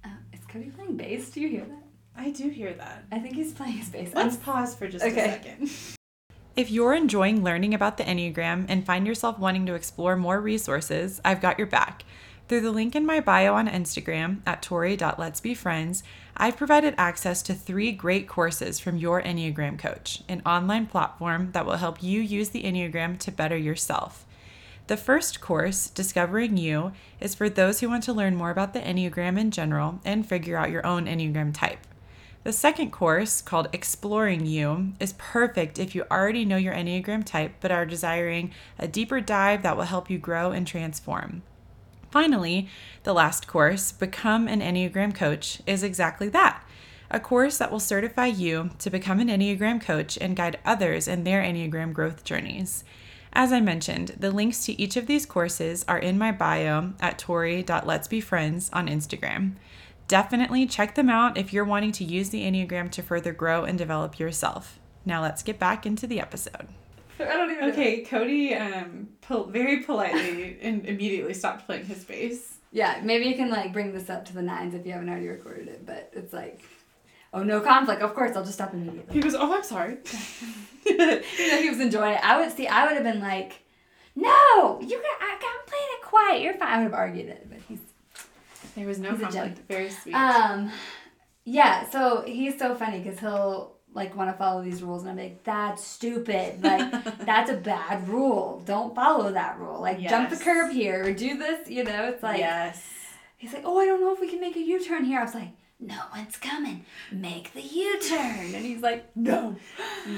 uh, is Cody playing bass? Do you hear that? I do hear that. I think he's playing his bass. Let's pause for just Okay. a second. <laughs> If you're enjoying learning about the Enneagram and find yourself wanting to explore more resources, I've got your back. Through the link in my bio on Instagram at tori.letsbefriends, I've provided access to three great courses from your Enneagram coach, an online platform that will help you use the Enneagram to better yourself. The first course, Discovering You, is for those who want to learn more about the Enneagram in general and figure out your own Enneagram type. The second course, called Exploring You, is perfect if you already know your Enneagram type but are desiring a deeper dive that will help you grow and transform. Finally, the last course, Become an Enneagram Coach, is exactly that a course that will certify you to become an Enneagram coach and guide others in their Enneagram growth journeys. As I mentioned, the links to each of these courses are in my bio at tori.letsbefriends on Instagram. Definitely check them out if you're wanting to use the Enneagram to further grow and develop yourself. Now let's get back into the episode. I don't even. Okay, Cody um pol- very politely and immediately stopped playing his bass. Yeah, maybe you can like bring this up to the nines if you haven't already recorded it, but it's like, oh no conflict. Of course, I'll just stop immediately. He goes, "Oh, I'm sorry." <laughs> you know, he was enjoying it. I would see. I would have been like, no, you got. I, I'm playing it quiet. You're fine. I would have argued it, but he's there was no conflict. Very sweet. Um, yeah. So he's so funny because he'll like want to follow these rules, and I'm like, that's stupid. Like <laughs> that's a bad rule. Don't follow that rule. Like jump the curb here or do this. You know, it's like yes. he's like, oh, I don't know if we can make a U turn here. I was like, no one's coming. Make the U turn. And he's like, no.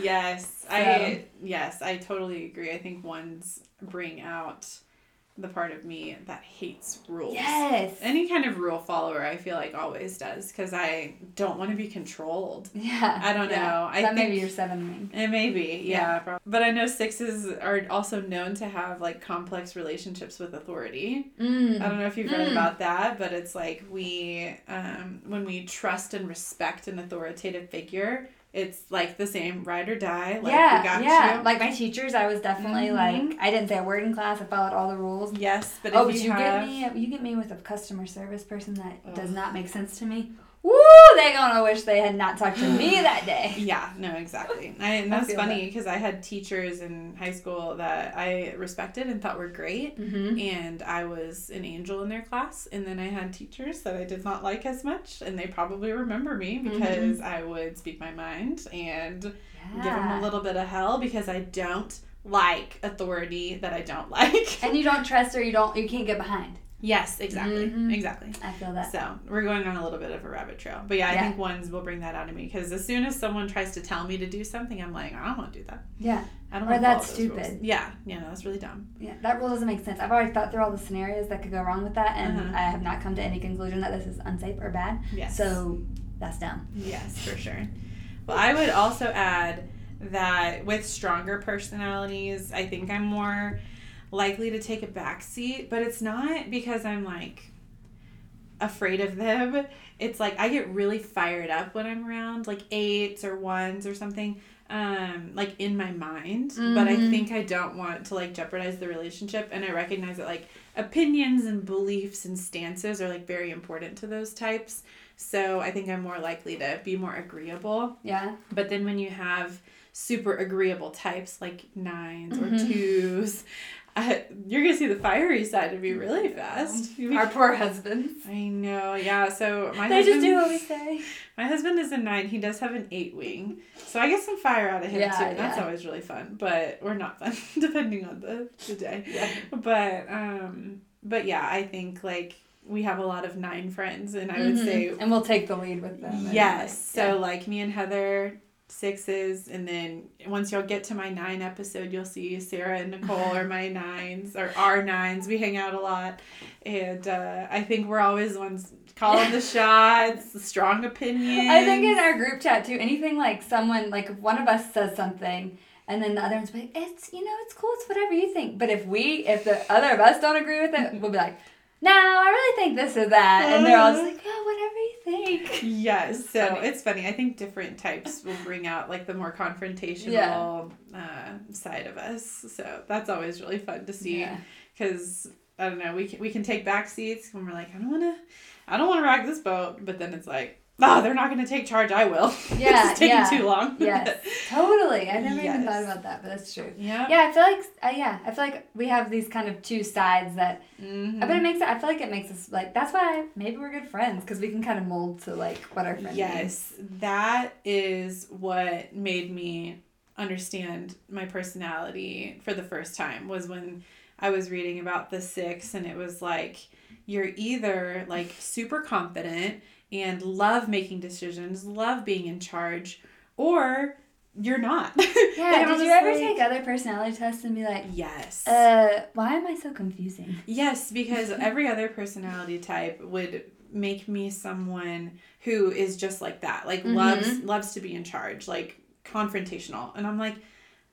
Yes, I yes, I totally agree. I think ones bring out the part of me that hates rules. Yes. Any kind of rule follower, I feel like always does because I don't want to be controlled. <laughs> Yeah. I don't yeah. know. I that may think be your seven it may be, yeah. prob- But I know sixes are also known to have like complex relationships with authority. Mm. I don't know if you've read Mm. about that, but it's like we, um, when we trust and respect an authoritative figure, it's like the same ride or die. Like, yeah, we got yeah. you. Like my teachers, I was definitely Mhm. like I didn't say a word in class. I followed all the rules. yes, but oh, if but you, you, have, get me. You get me with a customer service person that does not make sense to me. Woo! They gonna wish they had not talked to me <sighs> that day. Yeah, no, exactly. I, and that's funny because I had teachers in high school that I respected and thought were great. Mm-hmm. And I was an angel in their class. And then I had teachers that I did not like as much. And they probably remember me Mm-hmm. because I would speak my mind and Yeah. give them a little bit of hell because I don't like authority that I don't <laughs> like. and you don't trust her. You don't. You can't get behind. Yes, exactly. Mhm. Exactly. I feel that. So we're going on a little bit of a rabbit trail. But yeah, I Yeah. think ones will bring that out of me because as soon as someone tries to tell me to do something, I'm like, I don't want to do that. Yeah. I don't Or that's those rules." stupid. Yeah, yeah, no, that's really dumb. Yeah, that rule doesn't make sense. I've already thought through all the scenarios that could go wrong with that, and Uh-huh. I have not come to any conclusion that this is unsafe or bad. Yes. So that's dumb. Yes, for sure. Well, I would also add that with stronger personalities, I think I'm more likely to take a back seat, but it's not because I'm like afraid of them. It's like I get really fired up when I'm around like eights or ones or something. Um, like in my mind, but I Mhm. think I don't want to like jeopardize the relationship, and I recognize that like opinions and beliefs and stances are like very important to those types. So I think I'm more likely to be more agreeable. Yeah. But then when you have super agreeable types like 9s or Mhm. twos, uh, you're gonna see the fiery side of me really fast. Our poor husbands. I know, yeah. So my They husband, just do what we say. my husband is a nine. He does have an eight wing, so I get some fire out of him Yeah, too. That's yeah. always really fun, but or not fun <laughs> depending on the, the day. Yeah. But um, but yeah, I think like we have a lot of nine friends, and I would Mhm. say and we'll take the lead with them. Yes. like, So like me and Heather sixes and then once y'all get to my nine episode you'll see Sarah and Nicole are my <laughs> nines or our nines. We hang out a lot. And uh, I think we're always the ones calling the <laughs> shots, the strong opinion I think in our group chat too, anything like someone like if one of us says something and then the other one's like, it's you know, it's cool, it's whatever you think. But if we if the other of us don't agree with it, we'll be like, No, I really think this or that and they're all just like, Oh, whatever you think. <laughs> Yes, so Funny. it's funny. I think different types will bring out like the more confrontational uh, side of us. So that's always really fun to see. Yeah. because I don't know, we can, we can take back seats when we're like, I don't want to, I don't want to rock this boat, but then it's like, oh, they're not going to take charge. I will. <laughs> Yeah, it's taking yeah. too long. <laughs> Yes. Totally. I never even thought about that, but that's true. yeah. Yeah, I feel like uh, yeah, I feel like we have these kind of two sides that Mhm. but it makes it I feel like it makes us like that's why maybe we're good friends because we can kind of mold to like what our friends Yes, that is what made me understand my personality for the first time was when I was reading about the six and it was like you're either like super confident and love making decisions, love being in charge, or you're not. <laughs> Yeah, did you ever like- take other personality tests and be like, Yes. uh, why am I so confusing? Yes, because <laughs> every other personality type would make me someone who is just like that. Like Mhm. loves loves to be in charge, like confrontational. And I'm like,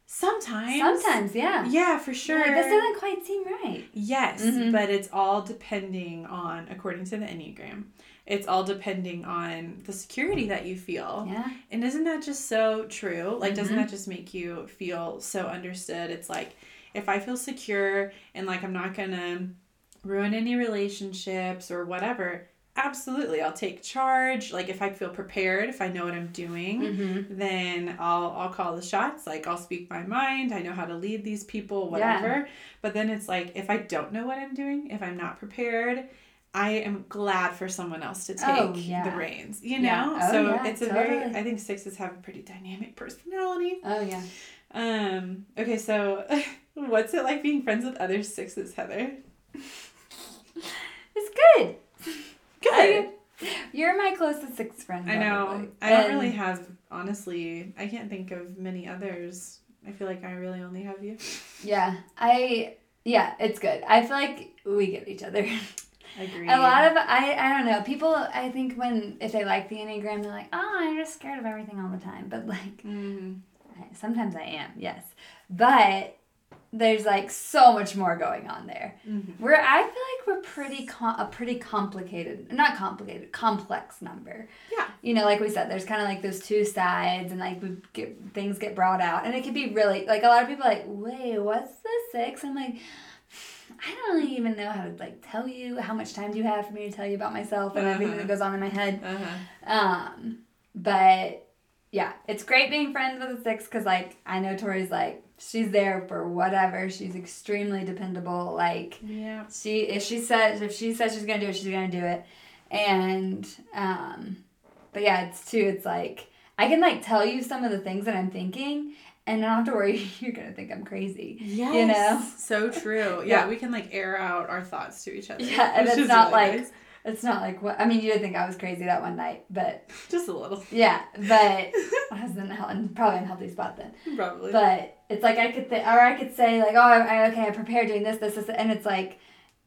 sometimes Sometimes, yeah. Yeah, for sure. Like, this doesn't quite seem right. Yes, Mhm. but it's all depending on according to the Enneagram. It's all depending on the security that you feel. Yeah. And isn't that just so true? Like, doesn't Mhm. that just make you feel so understood? It's like, if I feel secure and like I'm not gonna ruin any relationships or whatever, absolutely, I'll take charge. Like, if I feel prepared, if I know what I'm doing, Mm-hmm. then I'll I'll call the shots. Like, I'll speak my mind. I know how to lead these people, Yeah. whatever. But then it's like, if I don't know what I'm doing, if I'm not prepared, I am glad for someone else to take Oh, yeah. the reins, you Yeah. know? Oh, so yeah, it's a very. I think sixes have a pretty dynamic personality. Oh, yeah. Um, okay, so <laughs> what's it like being friends with other sixes, Heather? <laughs> It's good. Good. I- you're my closest six friend. I know. probably. I don't And- really have, honestly, I can't think of many others. I feel like I really only have you. Yeah, I Yeah, it's good. I feel like we get each other. <laughs> Agreed. A lot of I I don't know. People I think when if they like the Enneagram they're like, "Oh, I'm just scared of everything all the time." But like Mhm. sometimes I am. Yes. But there's like so much more going on there. Mhm. We're I feel like we're pretty com- a pretty complicated, not complicated, complex number. Yeah. You know, like we said, there's kind of like those two sides, and like we get things get brought out, and it could be really like a lot of people are like, wait, what's the six? I'm like. I don't really even know how to like tell you how much time do you have for me to tell you about myself and everything Uh-huh. that goes on in my head. Uh-huh. Um, but yeah, it's great being friends with a six because like I know Tori's like she's there for whatever. She's extremely dependable. Like Yeah. she if she says if she says she's gonna do it, she's gonna do it. And um, but yeah, it's too. It's like I can like tell you some of the things that I'm thinking, and I don't have to worry <laughs> you're gonna think I'm crazy. Yes. You know? So true. Yeah. Yeah, we can like air out our thoughts to each other. Yeah, and it's not really like- nice. It's not like what I mean. You didn't think I was crazy that one night, but just a little. yeah, but <laughs> I was in in probably in a healthy spot then. Probably. But it's like I could think, or I could say like, oh, I, I okay, I prepared doing this, this, this, and it's like,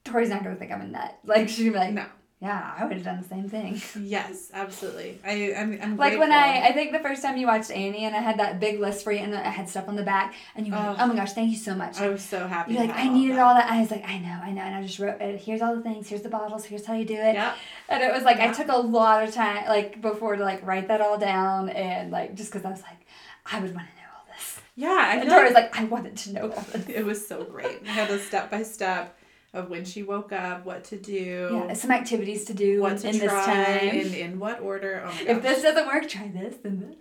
Tori's not gonna think I'm a nut. Like she'd be like, no. Yeah, I would have done the same thing. <laughs> Yes, absolutely. I I'm, I'm Like when. I, I think the first time you watched Annie and I had that big list for you and I had stuff on the back and you were like, Oh. oh my gosh, thank you so much. I was so happy. You're like, I needed that. all that. I was like, I know, I know. And I just wrote, uh, here's all the things, here's the bottles, here's how you do it. Yeah. And it was like, I took a lot of time, like, before to, like, write that all down. And, like, just because I was like, I would want to know all this. Yeah. I And Tori was like like, I wanted to know all this. <laughs> it was so great. I had a step by step of when she woke up, what to do, Yeah, some activities to do what in, to in this time. in in what order. Oh my gosh. if this doesn't work, try this, then this.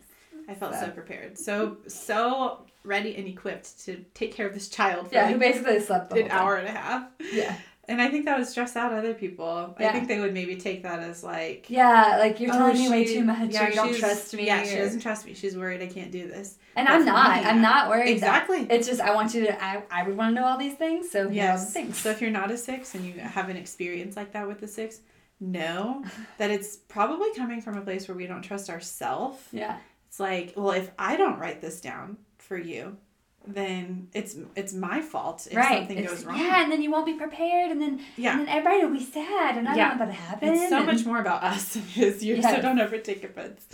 I felt So. so prepared, so so ready and equipped to take care of this child for Yeah, who basically slept an hour and a half. Yeah. And I think that would stress out other people. Yeah. I think they would maybe take that as like, Yeah, like you're oh, telling me way too much, yeah, or you don't trust me. Yeah, she doesn't trust me. She's worried I can't do this. And That's I'm not. I'm not worried. that- Exactly. It's just I want you to. I, I would want to know all these things. So here are all the Yes. things. So if you're not a six and you have an experience like that with the six, know <laughs> that it's probably coming from a place where we don't trust ourselves. yeah. It's like, well, if I don't write this down for you, then it's it's my fault if right. something It's- goes wrong. Yeah, and then you won't be prepared, and then Yeah. and then everybody will be sad, and I Yeah. don't want that to happen. It's so and- much more about us than it is you, Yes. so don't ever take offense.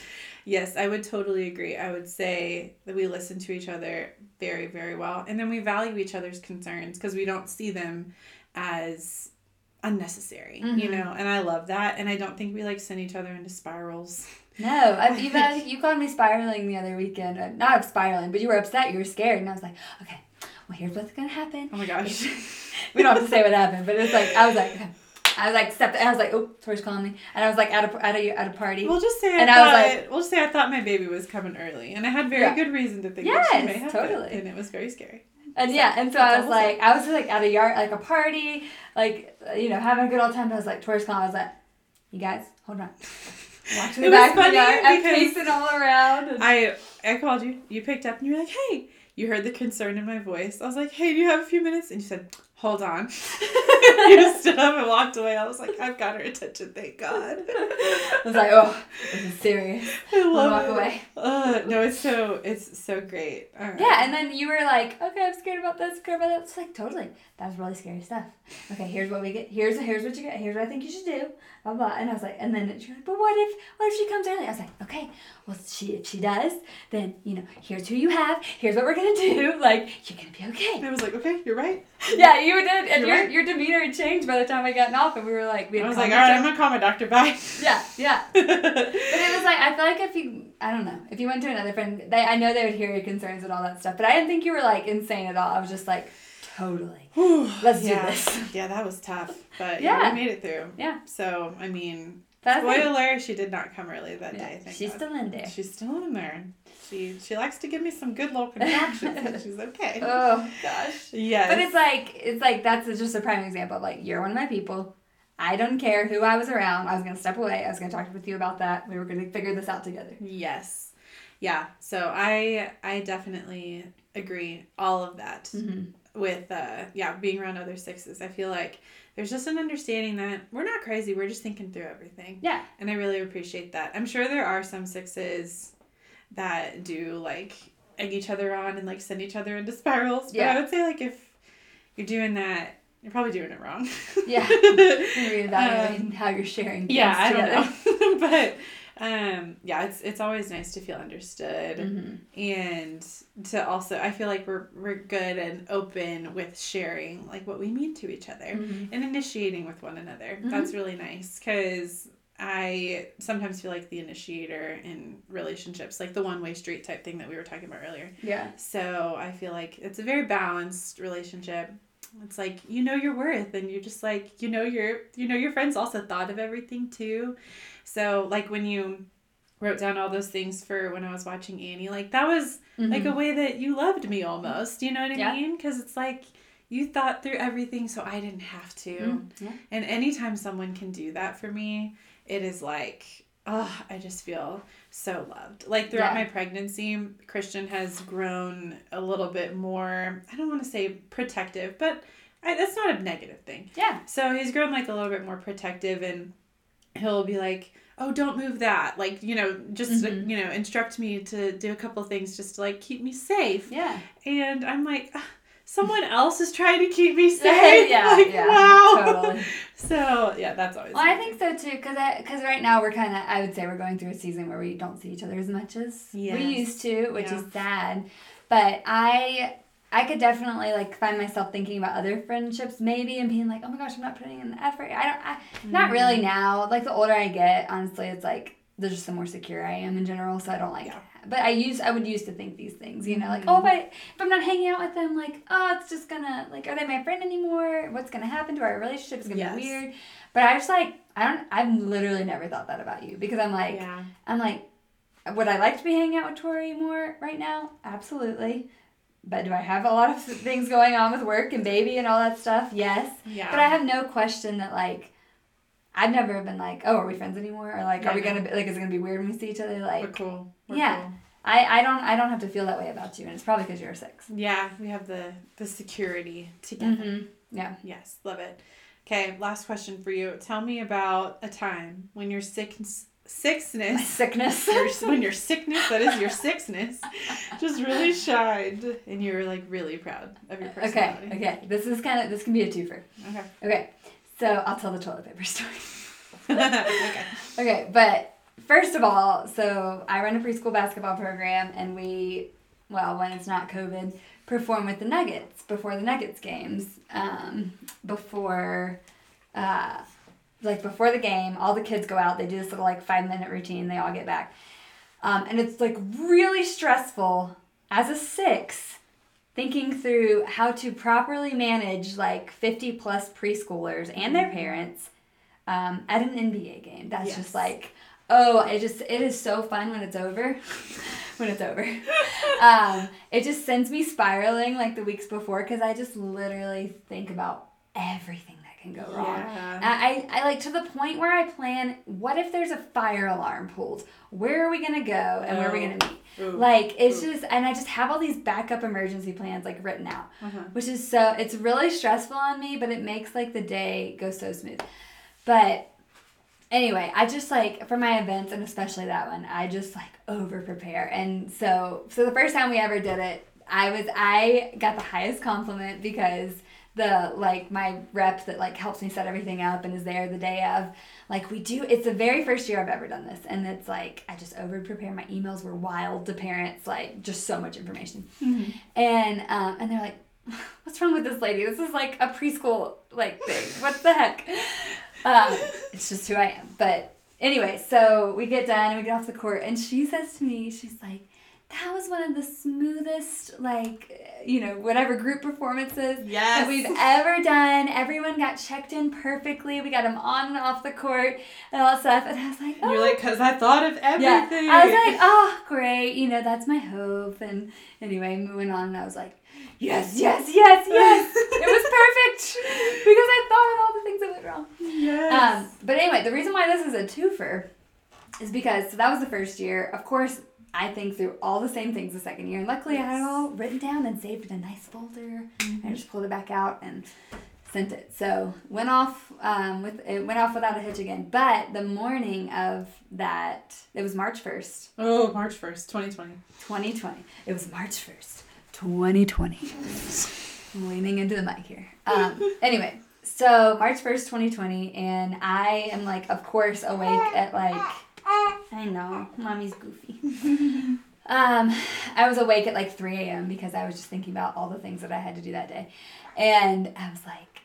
Yes, I would totally agree. I would say that we listen to each other very, very well. And then we value each other's concerns because we don't see them as unnecessary, you Mhm. know? And I love that. And I don't think we like send each other into spirals. No, I, you, I think you called me spiraling the other weekend. Uh, Not spiraling, but you were upset. You were scared, and I was like, okay, well, here's what's gonna happen. Oh my gosh. <laughs> We don't have to say what happened, but it's like I was like, okay. I was like, stepped. I was like, oh, Tori's calling me, and I was like, at a at a at a party. We'll just say I And I thought, was we'll just say I thought my baby was coming early, and I had very Yeah. good reason to think that she may Yes, have totally. been, and it was very scary. And So, yeah, and so I was like, I was like at a yard, like a party, like you know, having a good old time. But I was like, Tori's calling. I was like, you guys, hold on. Walk to the It was back of the funny because pacing all around. I I called you. You picked up and you were like, "Hey." You heard the concern in my voice. I was like, "Hey, do you have a few minutes?" And you said, "Hold on." <laughs> you stood up and walked away. I was like, "I've got her attention, thank God." I was like, oh, this is serious. <laughs> I love walk it. away. Uh, no, it's so it's so great. Right. Yeah, and then you were like, okay, I'm scared about this, scared about that. It's like totally. That was really scary stuff. Okay, here's what we get. Here's here's what you get. Here's what I think you should do. Blah blah. And I was like, and then you're like, but what if what if she comes early? I was like, okay, well she if she does, then you know here's who you have. Here's what we're gonna do. <laughs> Like you're gonna be okay. And I was like, "Okay, you're right." <laughs> Yeah, you did, and You're your right. your demeanor had changed by the time I got off, and we were like, we had I was like, "All right. I'm gonna call my doctor. Bye." Yeah, yeah. <laughs> But it was like I feel like if you I don't know if you went to another friend, they I know they would hear your concerns and all that stuff, but I didn't think you were like insane at all. I was just like, totally. <sighs> Let's do yeah. this. Yeah, that was tough, but yeah, Yeah. we made it through. Yeah. So I mean, But I think- she did not come early that yeah, day. She's God. still in there. She's still in there. She she likes to give me some good little contractions, and she's okay. <laughs> Oh gosh. yes. But it's like it's like that's just a prime example. of Like you're one of my people. I don't care who I was around. I was gonna step away. I was gonna talk with you about that. We were gonna figure this out together. yes, yeah. So I I definitely agree all of that Mm-hmm. with uh yeah being around other sixes. I feel like there's just an understanding that we're not crazy. We're just thinking through everything. Yeah. And I really appreciate that. I'm sure there are some sixes that do like egg each other on and like send each other into spirals. But Yeah. I would say like if you're doing that, you're probably doing it wrong. Yeah. <laughs> Reevaluating um, how you're sharing. Yeah, I don't know, <laughs> but um, yeah, it's it's always nice to feel understood mm-hmm. and to also I feel like we're we're good and open with sharing like what we mean to each other mm-hmm. and initiating with one another. Mm-hmm. That's really nice because I sometimes feel like the initiator in relationships, like the one way street type thing that we were talking about earlier. Yeah. So I feel like it's a very balanced relationship. It's like you know your worth and you're just like you know your you know your friends also thought of everything too. So like when you wrote down all those things for when I was watching Annie, like that was mm-hmm. like a way that you loved me almost. You know what I yeah. mean? Because it's like you thought through everything so I didn't have to. Mm-hmm. Yeah. And anytime someone can do that for me, it is like, oh, I just feel so loved. Like throughout yeah. my pregnancy, Christian has grown a little bit more, I don't want to say protective, but I, that's not a negative thing. Yeah. So he's grown like a little bit more protective and he'll be like, oh don't move that like you know just mm-hmm. you know instruct me to do a couple things just to like keep me safe yeah and i'm like someone else is trying to keep me <laughs> safe. yeah, <laughs> like, yeah, wow. Totally. <laughs> So yeah, that's always. Well, I think so too, because because right now we're kind of I would say we're going through a season where we don't see each other as much as yes. we used to, which yeah. is sad. But I I could definitely like find myself thinking about other friendships maybe and being like, oh my gosh, I'm not putting in the effort. I don't. I, mm. Not really mm. now. Like the older I get, honestly, it's like the just the more secure I am in general. So I don't like. Yeah but I use I would used to think these things, you know, like oh, if I if I'm not hanging out with them, like oh, it's just gonna like are they my friend anymore? What's gonna happen to our relationship? Is gonna yes. be weird. But I just like I don't I've literally never thought that about you because I'm like yeah. I'm like would I like to be hanging out with Tori more right now? Absolutely. But do I have a lot of <laughs> things going on with work and baby and all that stuff? Yes. Yeah. But I have no question that like I've never been like, oh, are we friends anymore? Or like, yeah, are we gonna be, like, is it gonna be weird when we see each other? Like, we're cool. We're yeah. Cool. I, I don't I don't have to feel that way about you, and it's probably because you're a six. Yeah, we have the the security together. Mm-hmm. Yeah. Yes, love it. Okay, last question for you. Tell me about a time when your sick sickness My sickness <laughs> your, when your sickness that is your sickness <laughs> just really shined and you're like really proud of your personality. Okay, okay. This is kind of this can be a twofer. Okay. Okay. So I'll tell the toilet paper <laughs> story. okay. Okay, but first of all, so I run a preschool basketball program, and we, well, when it's not COVID, perform with the Nuggets before the Nuggets games. Um, before, uh, like before the game, all the kids go out. They do this little like five minute routine. They all get back, um, and it's like really stressful as a six thinking through how to properly manage like 50 plus preschoolers and their parents um, at an NBA game. That's yes. just like Oh, it just it is so fun when it's over. <laughs> when it's over. um, it just sends me spiraling like the weeks before because I just literally think about everything can go wrong. Yeah. I, I like to the point where I plan what if there's a fire alarm pulled? Where are we gonna go and oh. where are we gonna meet? Ooh. Like it's Ooh. just and I just have all these backup emergency plans like written out. Uh-huh. Which is so it's really stressful on me, but it makes like the day go so smooth. But anyway, I just like for my events and especially that one, I just like over prepare. And so so the first time we ever did it, I was I got the highest compliment because the like my rep that like helps me set everything up and is there the day of like we do it's the very first year i've ever done this. And it's like i just over prepare my emails were wild to parents like just so much information. Mm-hmm. and um, and they're like <laughs> what's wrong with this lady? This is like a preschool like thing. What the heck? <laughs> Um, it's just who I am. But anyway, so we get done and we get off the court, and she says to me, she's like, that was one of the smoothest, like, you know, whatever group performances yes. that we've ever done. Everyone got checked in perfectly. We got them on and off the court and all that stuff. And I was like, oh. You're like, because I thought of everything. Yeah. I was like, oh, great. You know, that's my hope. And anyway, moving on, and I was like, yes, yes, yes, yes. <laughs> it was perfect because I thought of all the things that went wrong. Yes. Um, but anyway, the reason why this is a twofer is because so that was the first year. Of course, I think through all the same things the second year, and luckily yes. I had it all written down and saved in a nice folder. Mm-hmm. I just pulled it back out and sent it. So went off um, with it went off without a hitch again. But the morning of that, it was March first. Oh, March first, twenty twenty. Twenty twenty. It was March first, twenty twenty. Leaning into the mic here. Um, <laughs> anyway, so March 1st, 2020, and I am like, of course, awake at like, I know, mommy's goofy. <laughs> um, I was awake at like 3 a.m. because I was just thinking about all the things that I had to do that day. And I was like,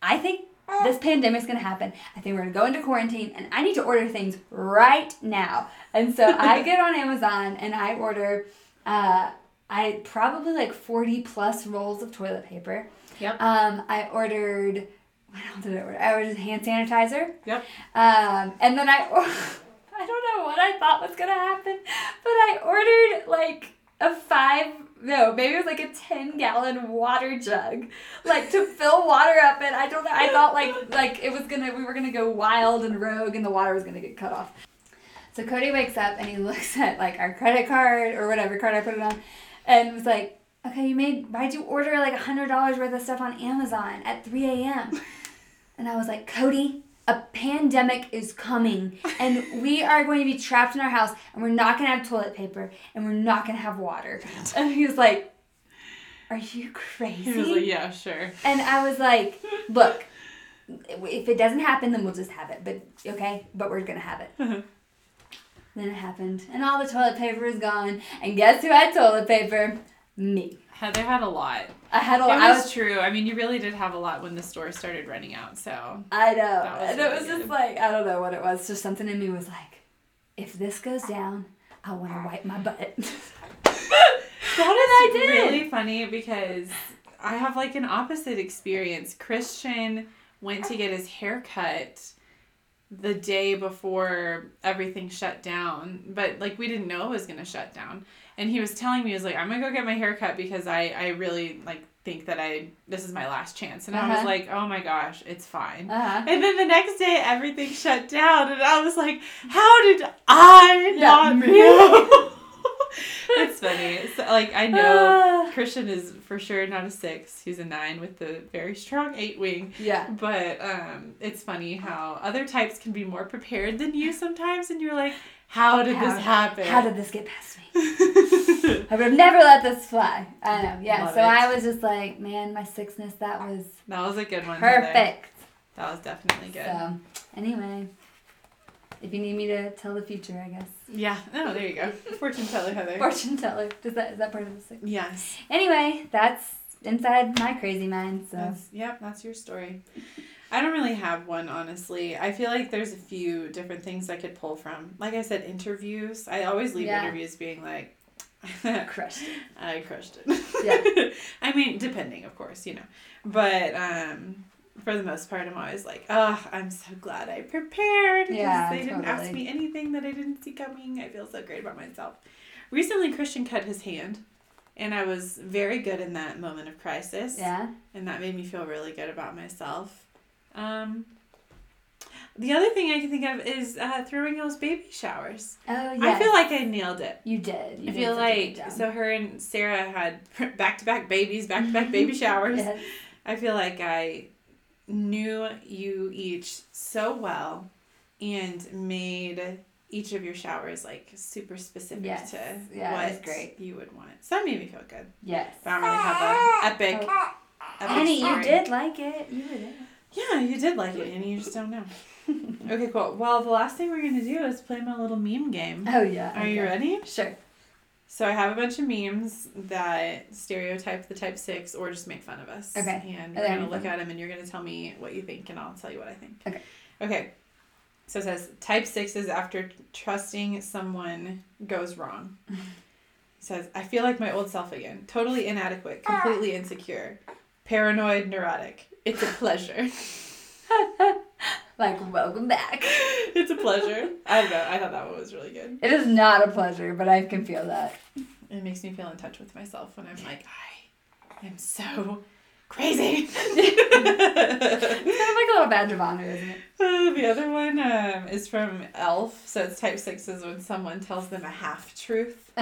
I think this pandemic's gonna happen. I think we're gonna go into quarantine and I need to order things right now. And so I <laughs> get on Amazon and I order uh I probably like 40 plus rolls of toilet paper. Yep. Um I ordered what else did I order? I ordered hand sanitizer. Yep. Um and then I <laughs> I don't know what I thought was gonna happen, but I ordered like a five no maybe it was like a 10 gallon water jug like to fill water up and i don't know i thought like like it was gonna we were gonna go wild and rogue and the water was gonna get cut off. So cody wakes up and he looks <laughs> at like our credit card or whatever card i put it on and was like okay you made why'd you order like a hundred dollars worth of stuff on amazon at 3 a.m and i was like cody a pandemic is coming and we are going to be trapped in our house and we're not going to have toilet paper and we're not going to have water. <laughs> And he was like, Are you crazy? He was like, yeah, sure. And I was like, Look, if it doesn't happen, then we'll just have it. But okay, but we're going to have it. <laughs> Uh-huh. then it happened and all the toilet paper is gone. And guess who had toilet paper? Me. Heather had a lot. I had a It lot. was, I was true. I mean, you really did have a lot when the store started running out. So I know. And it really was just like, I don't know what it was. Just something in me was like, if this goes down, I want to wipe my butt. <laughs> that I did. really funny because I have like an opposite experience. Christian went to get his hair cut the day before everything shut down, but like we didn't know it was gonna shut down. And he was telling me, he was like, I'm gonna go get my hair cut because I, I really like think that I this is my last chance. And I was Uh-huh. like, Oh my gosh, it's fine. Uh-huh. And then the next day, everything shut down, and I was like, "How did I Yeah, not me. know?" <laughs> it's funny. So, like I know Ah. Christian is for sure not a six; he's a nine with the very strong eight wing. yeah. But um, it's funny how other types can be more prepared than you sometimes, and you're like, "How did How- this happen?" How did this get past me? <laughs> I would have never let this fly. I know. Yeah. Love so it. I was just like, man, my sickness, that was that was a good one. Heather. perfect. That was definitely good. So, anyway, if you need me to tell the future, I guess. Yeah. Oh, there you go. <laughs> Fortune teller, Heather. Fortune teller. Does that is that part of the sick? yes. Anyway, that's inside my crazy mind. So. That's yep, that's your story. I don't really have one honestly. I feel like there's a few different things I could pull from. Like I said, interviews. I always leave Yeah. interviews being like <laughs> <laughs> Crushed it. I crushed it. Yeah. <laughs> I mean, depending, of course, you know. But um for the most part, I'm always like, oh, I'm so glad I prepared. because Yeah, They didn't ask me anything that I didn't see coming. I feel so great about myself. Recently, Christian cut his hand, and I was very good in that moment of crisis Yeah. and that made me feel really good about myself. Um, the other thing I can think of is uh, throwing those baby showers. Oh yeah. I feel like I nailed it. you did. You I feel good like so her and Sarah had back to back babies, back to back baby showers. Yes. I feel like I knew you each so well and made each of your showers like super specific Yes. to Yeah, what great. you would want. So that made me feel good. Yes. But I don't really have a epic. epic Honey, you did like it. You were there. Yeah, you did like it, and you just don't know. <laughs> okay, cool. Well, the last thing we're gonna do is play my little meme game. Oh yeah. Are you ready? Sure. So I have a bunch of memes that stereotype the type six or just make fun of us. Okay. And we're gonna look at them, and you're gonna tell me what you think, and I'll tell you what I think. Okay. Okay. So it says type six is after trusting someone goes wrong. <laughs> It says I feel like my old self again. Totally inadequate, completely ah. insecure, paranoid, neurotic. It's a pleasure. <laughs> Like welcome back. <laughs> it's a pleasure. I don't know. I thought that one was really good. It is not a pleasure, but I can feel that. It makes me feel in touch with myself when I'm like, I am so crazy. <laughs> It's kind of like a little badge of honor, isn't it? Uh, the other one um, is from Elf. So it's type sixes when someone tells them a half truth.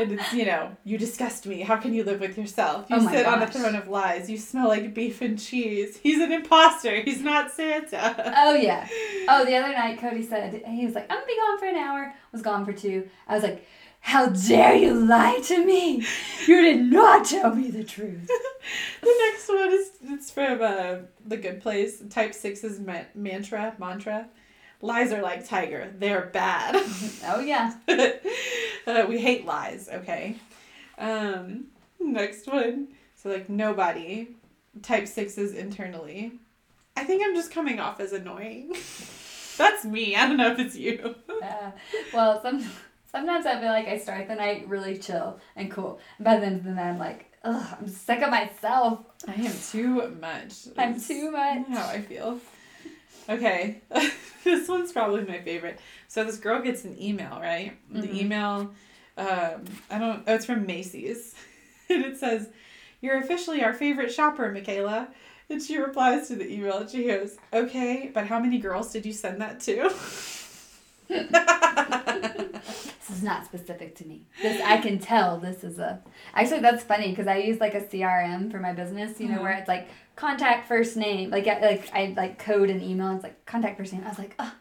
And it's, you know, you disgust me. How can you live with yourself? You Oh sit on a throne of lies. You smell like beef and cheese. He's an imposter. He's not Santa. Oh yeah. <laughs> Oh, the other night Cody said he was like, "I'm gonna be gone for an hour." Was gone for two. I was like, How dare you lie to me? You did not tell me the truth. <laughs> the next one is it's from uh, the Good Place. Type Six's ma- mantra mantra. Lies are like tiger. They're bad. <laughs> Oh yeah. <laughs> uh, we hate lies. Okay. Um, next one. So like nobody. Type Sixes internally. I think I'm just coming off as annoying. <laughs> That's me. I don't know if it's you. Uh, well, some sometimes I feel like I start the night really chill and cool. And by the end of the night, I'm like, ugh, I'm sick of myself. I am too much. I'm That's too much. How I feel. Okay, <laughs> this one's probably my favorite. So this girl gets an email, right? The Mhm. email, um, I don't. Oh, it's from Macy's, <laughs> and it says, "You're officially our favorite shopper, Michaela." And she replies to the email and she goes, "Okay, but how many girls did you send that to?" <laughs> This is not specific to me. This I can tell. This is a actually that's funny because I use like a CRM for my business. You know Mhm. where it's like contact first name. Like I, like I like code an email. It's like contact first name. I was like, oh,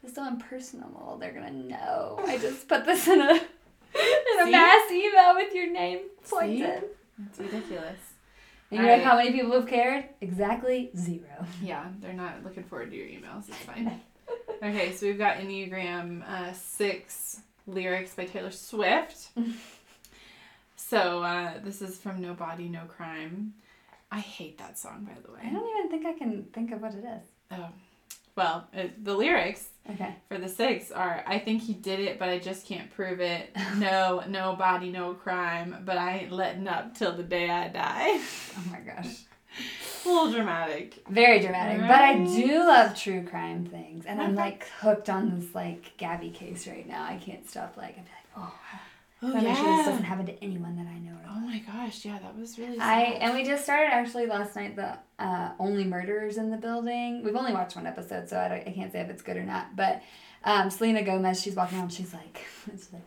this is so impersonal. They're gonna know. I just put this in a <laughs> in a See? mass email with your name See? It's ridiculous. And you know Alright. how many people have cared? Exactly zero. Yeah, they're not looking forward to your emails. It's fine. <laughs> okay, so we've got Enneagram uh, 6 lyrics by Taylor Swift. <laughs> so uh, this is from No Body, No Crime. I hate that song, by the way. I don't even think I can think of what it is. Oh. Well, it, the lyrics Okay. for the six are I think he did it, but I just can't prove it. No, <laughs> no body, no crime, but I ain't letting up till the day I die. Oh my gosh. A little dramatic. Very dramatic. But I do love true crime things. And I'm like hooked on this like Gabby case right now. I can't stop like I'd be like, oh, Oh, make sure this yeah. doesn't happen to anyone that I know. Oh my gosh, yeah, that was really I and we just started actually last night the uh, only murderers in the building. We've only watched one episode, so I, don't, I can't say if it's good or not. But um, Selena Gomez, she's walking around, she's like, <laughs> she's like,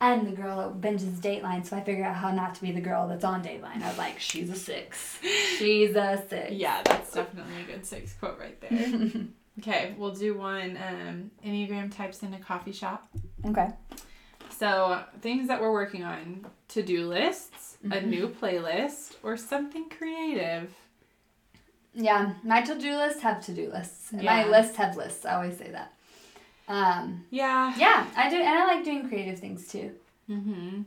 I'm the girl that binges Dateline, so I figured out how not to be the girl that's on Dateline. I was like, she's a six. She's a six. Yeah, that's definitely a good six quote right there. <laughs> okay, we'll do one um, Enneagram types in a coffee shop. Okay. So, things that we're working on to do lists, a Mhm. new playlist, or something creative. Yeah, my to do lists have to do lists. and Yeah. My lists have lists. I always say that. Um, Yeah. yeah, I do, and I like doing creative things too. Mm-hmm.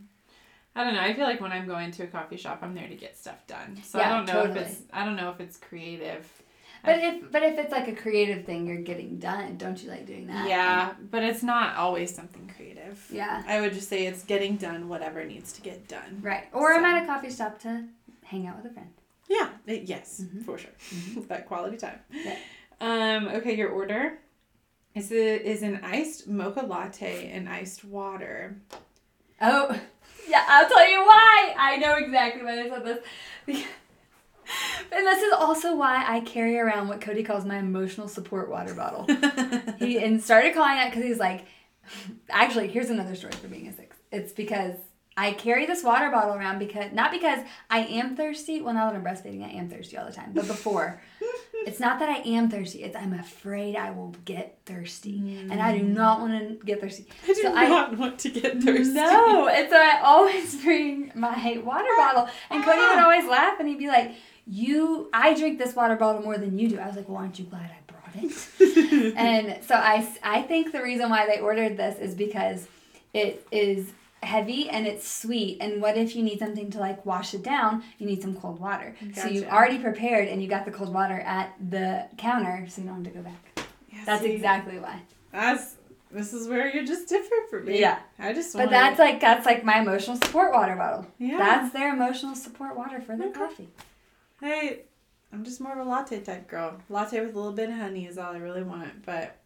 I don't know. I feel like when I'm going to a coffee shop, I'm there to get stuff done. So Yeah, I don't know totally. if it's I don't know if it's creative. But if but if it's like a creative thing you're getting done, don't you like doing that? Yeah, but it's not always something creative. Yeah. I would just say it's getting done whatever needs to get done. Right. Or I'm at a coffee shop to hang out with a friend. Yeah, it- yes, Mhm. for sure. <laughs> that quality time. Yeah. Um, okay, your order is it is an iced mocha latte and iced water. Oh, <laughs> yeah. I'll tell you why. I know exactly why I said this. <laughs> <laughs> And this is also why I carry around what Cody calls my emotional support water bottle. <laughs> he and started calling it because he's like, <laughs> actually, here's another story for being a six. It's because I carry this water bottle around because not because I am thirsty. Well, now that I'm breastfeeding, I am thirsty all the time. But before, it's not that I am thirsty. It's I'm afraid I will get thirsty, and I do mm. not want to get thirsty. I do So I- not want to get thirsty. No, and so I always bring my water bottle, and Cody would ah. always laugh, and he'd be like, "You, I drink this water bottle more than you do." I was like, "Well, aren't you glad I brought it?" <laughs> and so I, I think the reason why they ordered this is because it is heavy and it's sweet. And what if you need something to like wash it down? You need some cold water. So you've already prepared, and you got the cold water at the counter, so you don't have to go back. Yeah, That's see, exactly why. That's this is where you're just different from me. Yeah. I just. But that's like that's like my emotional support water bottle. Yeah. That's their emotional support water for their Okay. coffee. Hey, I'm just more of a latte type girl. Latte with a little bit of honey is all I really want, but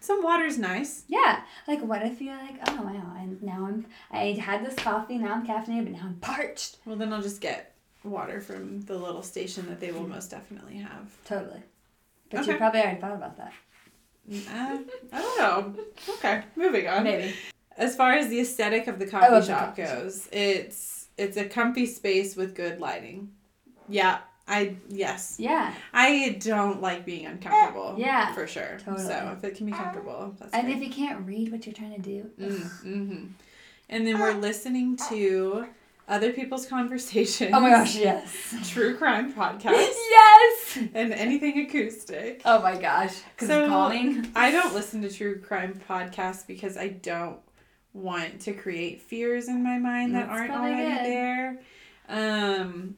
some water's nice. Yeah. Like what if you're like, oh wow, and now I'm I had this coffee, now I'm caffeinated, but now I'm parched. Well, then I'll just get water from the little station that they will most definitely have. Totally. But you Okay. probably already thought about that. Uh, I don't know. Okay, moving on. Maybe. As far as the aesthetic of the coffee of the shop coffee shop. goes, it's it's a comfy space with good lighting. Yeah, I yes. Yeah. I don't like being uncomfortable. Yeah, for sure. totally. So if it can be comfortable, that's And great. if you can't read what you're trying to do, Mm, hmm and then we're listening to other people's conversations. Oh my gosh, yes. <laughs> True crime podcasts <laughs> yes. and anything acoustic. Oh my gosh. Because So- it's calming. I don't <laughs> listen to true crime podcasts because I don't want to create fears in my mind that That's aren't already good. there. Um,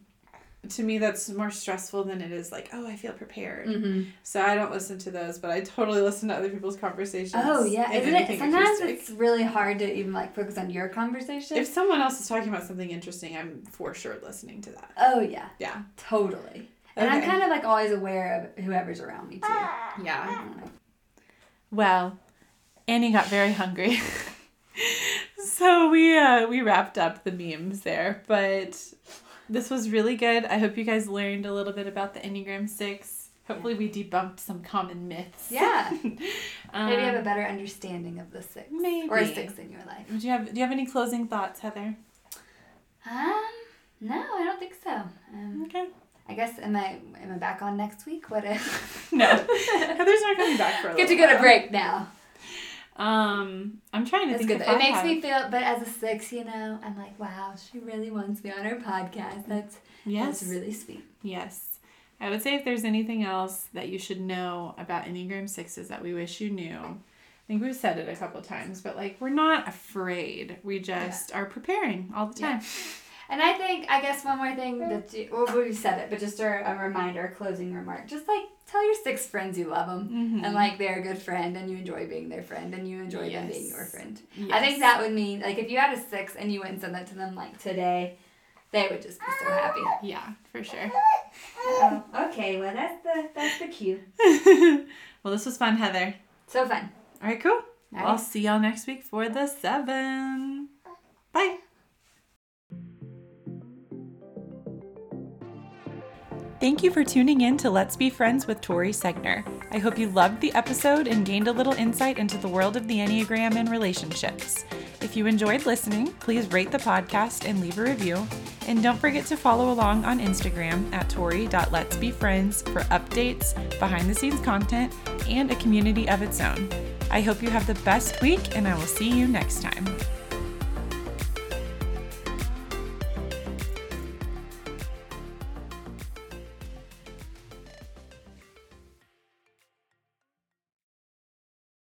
to me, that's more stressful than it is like, oh, I feel prepared. Mm-hmm. So I don't listen to those, but I totally listen to other people's conversations. Oh yeah, and isn't it? Sometimes it's really hard to even like focus on your conversation. If someone else is talking about something interesting, I'm for sure listening to that. oh yeah, Yeah. totally. And I'm kind of like always aware of whoever's around me too. Yeah. Well, Annie got very hungry. <laughs> so we uh we wrapped up the memes there, but this was really good. I hope you guys learned a little bit about the Enneagram 6. Hopefully we debunked some common myths. Yeah. um, <laughs> Maybe have a better understanding of the six. maybe. Or a six in your life. Do you have do you have any closing thoughts, Heather? Um, no, I don't think so. Um, Okay. I guess am I am I back on next week? What if <laughs> No. <laughs> Heather's not coming back for a get to get a break now? Um, I'm trying to It's think good. It I makes have- me feel, but as a six, you know, I'm like, wow, she really wants me on her podcast. That's Yes. that's really sweet. Yes. I would say if there's anything else that you should know about Enneagram 6s that we wish you knew, I think we've said it a couple times, but like we're not afraid. We just are preparing all the Yeah. Time. And I think, I guess one more thing that you, well, we said it, but just a, a reminder, a closing remark. Just like tell your six friends you love them Mhm. and like they're a good friend and you enjoy being their friend and you enjoy them being your friend. I think that would mean, like, if you had a six and you went and said that to them, like, today, they would just be so happy. Yeah, for sure. Oh, okay, well, that's the, that's the cue. <laughs> well, this was fun, Heather. So fun. All right, cool. All I'll see y'all next week for the seven. Bye. Thank you for tuning in to Let's Be Friends with Tori Segner. I hope you loved the episode and gained a little insight into the world of the Enneagram and relationships. If you enjoyed listening, please rate the podcast and leave a review. And don't forget to follow along on Instagram at tori.letsbefriends for updates, behind the scenes content, and a community of its own. I hope you have the best week, and I will see you next time.